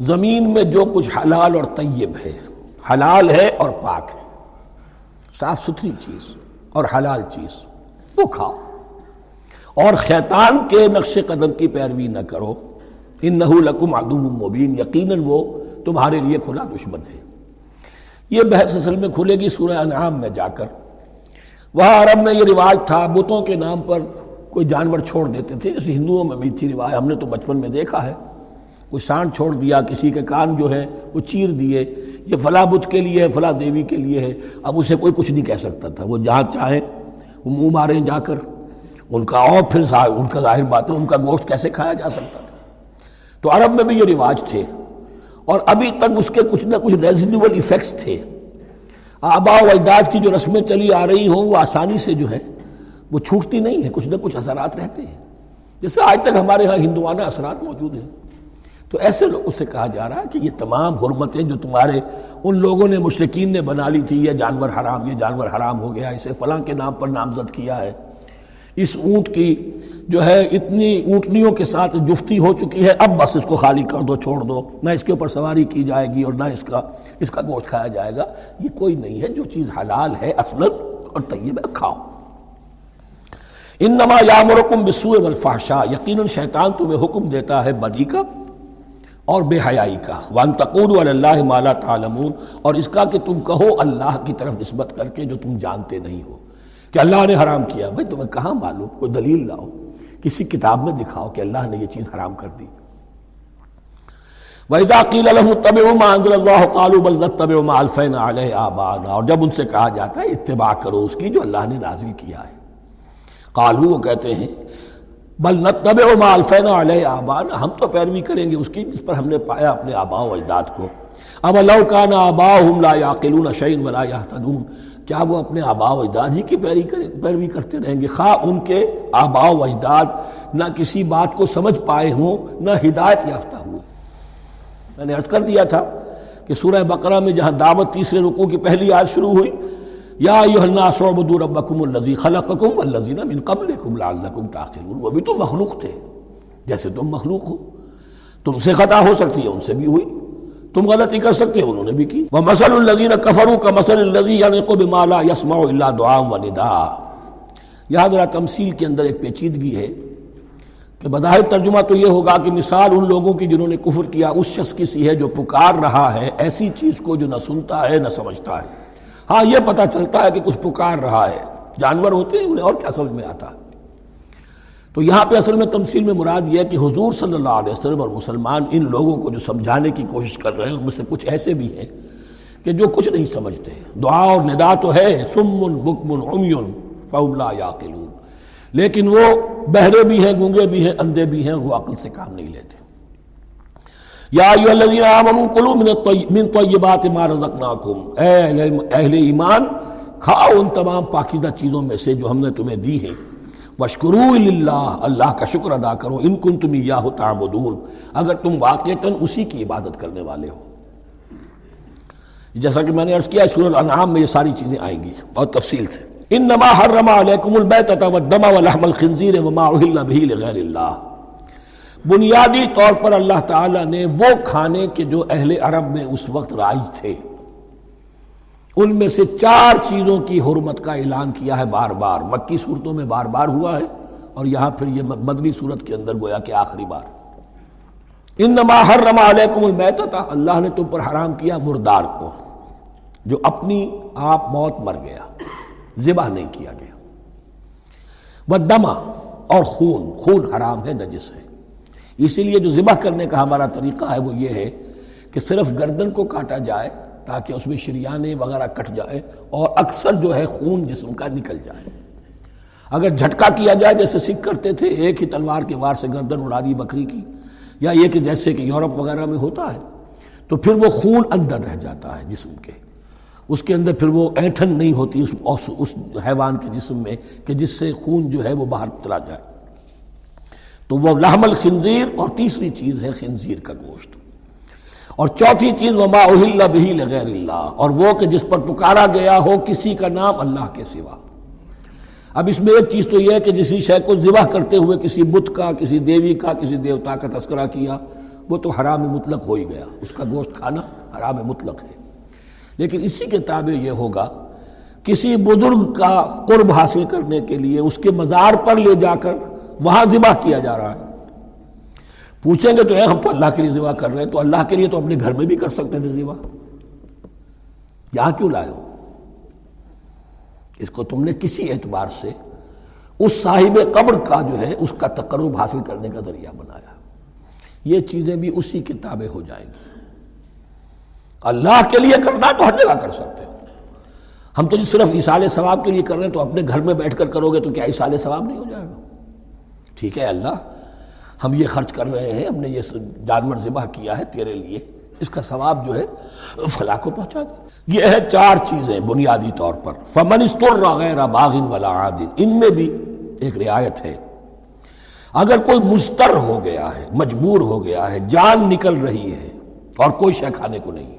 زمین میں جو کچھ حلال اور طیب ہے، حلال ہے اور پاک ہے۔ صاف ستھری چیز اور حلال چیز، وہ کھاؤ۔ اور شیطان کے نقش قدم کی پیروی نہ کرو۔ ان نحو لکم مبین، یقیناً وہ تمہارے لیے کھلا دشمن ہے۔ یہ بحث اصل میں کھلے گی سورہ انعام میں جا کر۔ وہاں عرب میں یہ رواج تھا، بتوں کے نام پر کوئی جانور چھوڑ دیتے تھے۔ جیسے ہندوؤں میں بھی تھی رواج، ہم نے تو بچپن میں دیکھا ہے۔ کوئی سانڈ چھوڑ دیا، کسی کے کان جو ہے وہ چیر دیے، یہ فلاں بت کے لیے ہے فلاں دیوی کے لیے ہے۔ اب اسے کوئی کچھ نہیں کہہ سکتا تھا۔ وہ جہاں چاہیں، وہ منہ ماریں جا کر۔ ان کا اور پھر ان کا ظاہر بات ہے، ان کا گوشت کیسے کھایا جا سکتا تھا؟ تو عرب میں بھی یہ رواج تھے۔ اور ابھی تک اس کے کچھ نہ کچھ ریزیڈیول ایفیکٹس تھے۔ آبا و اجداد کی جو رسمیں چلی آ رہی ہوں، وہ آسانی سے جو ہے، وہ چھوٹتی نہیں ہے کچھ نہ کچھ اثرات رہتے ہیں۔ جیسے آج تک ہمارے ہاں ہندوانہ اثرات موجود ہیں۔ تو ایسے لوگوں سے کہا جا رہا ہے کہ یہ تمام حرمتیں جو تمہارے ان لوگوں نے مشرقین نے بنا لی تھی، یہ جانور حرام، یہ جانور حرام ہو گیا، اسے فلاں کے نام پر نامزد کیا ہے۔ اس اونٹ کی جو ہے، اتنی اونٹنیوں کے ساتھ جفتی ہو چکی ہے، اب بس اس کو خالی کر دو، چھوڑ دو۔ نہ اس کے اوپر سواری کی جائے گی اور نہ اس کا اس کا گوشت کھایا جائے گا۔ یہ کوئی نہیں ہے، جو چیز حلال ہے، اصل اور طیب ہے، کھاؤ۔ ان نما یامرکم بسوء والفحشاء، یقیناً شیطان تمہیں حکم دیتا ہے بدی کا۔ اور بے حیائی کا۔ وان تقول اللہ مالا تعلمون۔ اور اس کا کہ تم کہو اللہ کی طرف نسبت کر کے جو تم جانتے نہیں ہو۔ کہ اللہ نے حرام کیا۔ بھائی تمہیں کہاں معلوم؟ کوئی دلیل لاؤ کسی کتاب میں دکھاؤ کہ اللہ نے یہ چیز حرام کر دی۔ وَإِذَا قِيلَ لَهُمُ اتَّبِعُوا مَا أَنزَلَ اللَّهُ قَالُوا بَلْ نَتَّبِعُ مَا أَلْفَيْنَا عَلَيْهِ آبَانَا اور جب ان سے کہا جاتا ہے، اتباع کرو اس کی جو اللہ نے نازل کیا ہے۔ قالو وہ کہتے ہیں بل نتبع ما الفینا علیہ آبانا، ہم تو پیروی کریں گے اس کی جس پر ہم نے پایا اپنے آبا و اجداد کو۔ اب لو کان آباہم لا یعقلون شیئا ولا یهتدون کیا وہ اپنے آبا و اجداد ہی کی پیروی کرتے رہیں گے؟ خواہ ان کے آبا و اجداد نہ کسی بات کو سمجھ پائے ہوں، نہ ہدایت یافتہ ہوئے میں نے عرض کر دیا تھا کہ سورہ بقرہ میں جہاں دعوت تیسرے رکوع کی پہلی آج شروع ہوئی یا ایوہ الناس عبدو ربکم اللذی خلقکم والذین من قبلکم لعلکم تاخلون وہ بھی تو مخلوق تھے جیسے تم مخلوق ہو تم سے خطا ہو سکتی ہے، ان سے بھی ہوئی تم غلطی کر سکتے ہو، انہوں نے بھی کی وَمَثَلُ الَّذِينَ كَفَرُوا كَمَثَلِ الَّذِي يَنِقُ بِمَا لَا يَسْمَعُ إِلَّا دُعَاءً وَنِدَاءً یہاں ذرا تمثیل کے اندر ایک پیچیدگی ہے کہ بظاہر ترجمہ تو یہ ہوگا کہ مثال ان لوگوں کی جنہوں نے کفر کیا، اس شخص کی سی ہے جو پکار رہا ہے، ایسی چیز کو جو نہ سنتا ہے، نہ سمجھتا ہے۔ ہاں یہ پتہ چلتا ہے کہ کچھ پکار رہا ہے۔ جانور ہوتے ہیں، انہیں اور کیا سمجھ میں آتا؟ ہے تو یہاں پہ اصل میں تمثیل میں مراد یہ ہے کہ حضور صلی اللہ علیہ وسلم اور مسلمان ان لوگوں کو جو سمجھانے کی کوشش کر رہے ہیں، ان میں سے کچھ ایسے بھی ہیں کہ جو کچھ نہیں سمجھتے۔ دعا اور ندا تو ہے، سمن، بکمن، عمیون فولا یا لیکن وہ بہرے بھی ہیں، گونگے بھی ہیں، اندھے بھی ہیں، وہ عقل سے کام نہیں لیتے۔ یا من طیبات ما رزقناکم. اے اہل ایمان، کھاؤ ان تمام پاکیزہ چیزوں میں سے جو ہم نے تمہیں دی ہیں۔ وشکرو اللہ اللہ کا شکر ادا کرو۔ ان کن تم یا تعبدون۔ اگر تم واقع اسی کی عبادت کرنے والے ہو۔ جیسا کہ میں نے عرض کیا، سورہ الانعام میں یہ ساری چیزیں آئیں گی اور تفصیل سے۔ انما حرم علیکم البیتۃ والدم ولحم الخنزیر وما اهل به لغیر اللہ۔ بنیادی طور پر اللہ تعالی نے وہ کھانے کے جو اہل عرب میں اس وقت رائج تھے۔ ان میں سے چار چیزوں کی حرمت کا اعلان کیا ہے بار بار۔ مکی صورتوں میں بار بار ہوا ہے اور یہاں پھر یہ مدنی صورت کے اندر گویا کہ آخری بار۔ ان نما حرم علیکم المیتا تھا اللہ نے تم پر حرام کیا مردار کو، جو اپنی آپ موت مر گیا، ذبح نہیں کیا گیا۔ وہ دما اور خون خون حرام ہے، نجس ہے۔ اسی لیے جو ذبح کرنے کا ہمارا طریقہ ہے وہ یہ ہے کہ صرف گردن کو کاٹا جائے تاکہ اس میں شریانے وغیرہ کٹ جائے اور اکثر جو ہے خون جسم کا نکل جائے۔ اگر جھٹکا کیا جائے جیسے سکھ کرتے تھے، ایک ہی تلوار کے وار سے گردن اڑا دی بکری کی، یا یہ کہ جیسے کہ یورپ وغیرہ میں ہوتا ہے، تو پھر وہ خون اندر رہ جاتا ہے جسم کے۔ اس کے اندر پھر وہ اینٹھن نہیں ہوتی، اس اس حیوان کے جسم میں، کہ جس سے خون جو ہے وہ باہر چلا جائے۔ تو وہ لحم الخنزیر اور تیسری چیز ہے خنزیر کا گوشت۔ اور چوتھی چیز وما اہل بھی لغیر اللہ، اور وہ کہ جس پر پکارا گیا ہو کسی کا نام اللہ کے سوا۔ اب اس میں ایک چیز تو یہ ہے کہ جسی شے کو ذبح کرتے ہوئے کسی بت کا، کسی دیوی کا، کسی دیوتا کا تذکرہ کیا، وہ تو حرام مطلق ہو ہی گیا۔ اس کا گوشت کھانا حرام مطلق ہے۔ لیکن اسی کے تابع یہ ہوگا، کسی بزرگ کا قرب حاصل کرنے کے لیے، اس کے مزار پر لے جا کر وہاں ذبح کیا جا رہا ہے۔ پوچھیں گے تو اے ہم تو اللہ کے لیے ذبح کر رہے ہیں، تو اللہ کے لیے تو اپنے گھر میں بھی کر سکتے تھے ذبح۔ یہاں کیوں لائے ہو؟ اس کو تم نے کسی اعتبار سے اس صاحب قبر کا جو ہے، اس کا تقرب حاصل کرنے کا ذریعہ بنایا۔ یہ چیزیں بھی اسی کتابیں ہو جائیں گی۔ اللہ کے لیے کرنا تو ہر جگہ کر سکتے ہو۔ ہم تو جی صرف اصال ثواب کے لیے کر رہے ہیں، تو اپنے گھر میں بیٹھ کر کرو گے تو کیا اصال ثواب نہیں ہو جائے گا؟ ٹھیک ہے، اللہ، ہم یہ خرچ کر رہے ہیں، ہم نے یہ جانور ذبح کیا ہے تیرے لیے۔ اس کا ثواب جو ہے فلاح کو پہنچا دے۔ یہ ہے چار چیزیں بنیادی طور پر۔ فمن استر غیر باغن ولا عادن ان میں بھی ایک رعایت ہے۔ اگر کوئی مستر ہو گیا ہے، مجبور ہو گیا ہے، جان نکل رہی ہے، اور کوئی شے کھانے کو نہیں۔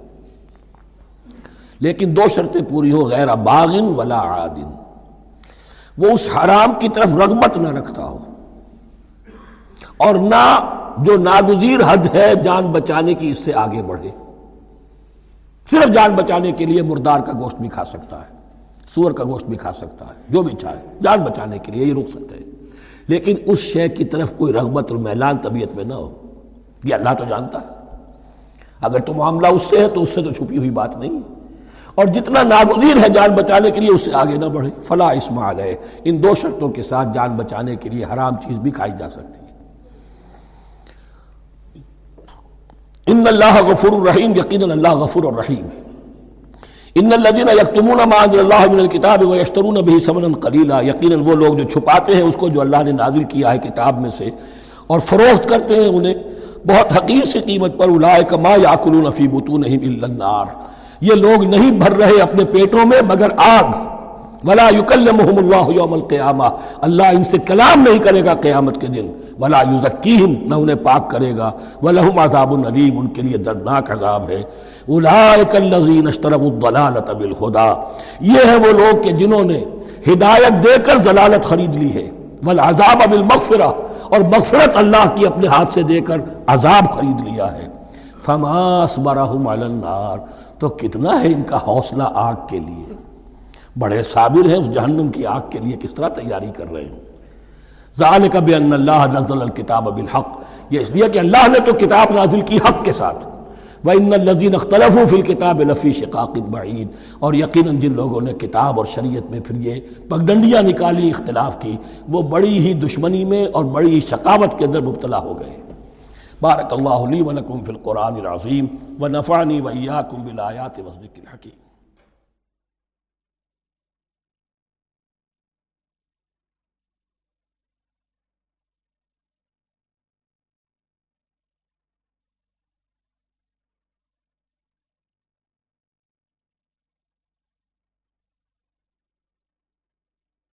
لیکن دو شرطیں پوری ہو غیر باغن ولا عادن وہ اس حرام کی طرف رغبت نہ رکھتا ہو۔ اور نہ جو ناگزیر حد ہے جان بچانے کی اس سے آگے بڑھے۔ صرف جان بچانے کے لیے مردار کا گوشت بھی کھا سکتا ہے، سور کا گوشت بھی کھا سکتا ہے، جو بھی چاہے، جان بچانے کے لیے یہ رک سکتے ہیں۔ لیکن اس شے کی طرف کوئی رغبت اور میلان طبیعت میں نہ ہو، یہ اللہ تو جانتا ہے۔ اگر تو معاملہ اس سے ہے تو اس سے تو چھپی ہوئی بات نہیں۔ اور جتنا ناگزیر ہے جان بچانے کے لیے اس سے آگے نہ بڑھے۔ فلاں اسمال ہے ان دو شرطوں کے ساتھ جان بچانے کے لیے حرام چیز بھی کھائی جا سکتی ہے ان اللہ غفور الرحیم یقین اللہ غفور الرحیم ان الذين يكتمون ما انزل الله من الكتاب ويشترون به ثمنا قليلا. یقینا وہ لوگ جو چھپاتے ہیں اس کو جو اللہ نے نازل کیا ہے کتاب میں سے اور فروخت کرتے ہیں انہیں، بہت حقیر سی قیمت پر اولئک ما یاکلون فی بطونهم الا النار. یہ لوگ نہیں بھر رہے اپنے پیٹوں میں مگر آگ. ولا یکلمہم اللہ یوم القیامہ اللہ ان سے کلام نہیں کرے گا قیامت کے دن. ولا یزکیہم نہ انہیں پاک کرے گا. ولہم عذاب علیم، ان کے لیے دردناک عذاب ہے. اولئک الذین اشتروا الضلالۃ بالہدى یہ ہے وہ لوگ کہ جنہوں نے ہدایت دے کر ضلالت خرید لی ہے. والعذاب بالمغفرہ اور مغفرت اللہ کی اپنے ہاتھ سے دے کر عذاب خرید لیا ہے. فما اصبرہم علی النار. تو کتنا ہے ان کا حوصلہ آگ کے لیے؟ بڑے صابر ہیں اس جہنم کی آگ کے لیے کس طرح تیاری کر رہے ہیں؟ ذالک بان اللہ نزل الکتاب بالحق، یہ اس لیے کہ اللہ نے تو کتاب نازل کی حق کے ساتھ۔ وَإِنَّ الَّذِينَ اخْتَلَفُوا فِي الْكِتَابِ لَفِي شِقَاقٍ بَعِيدٍ۔ اور یقیناً جن لوگوں نے کتاب اور شریعت میں پھر یہ پگڈنڈیاں نکالی، اختلاف کی، وہ بڑی ہی دشمنی میں اور بڑی ہی شقاوت کے اندر مبتلا ہو گئے۔ بارک اللہ لی ولکم فی القرآن العظیم۔ ونفعنی وإیاکم بالآیات والذکر الحکیم۔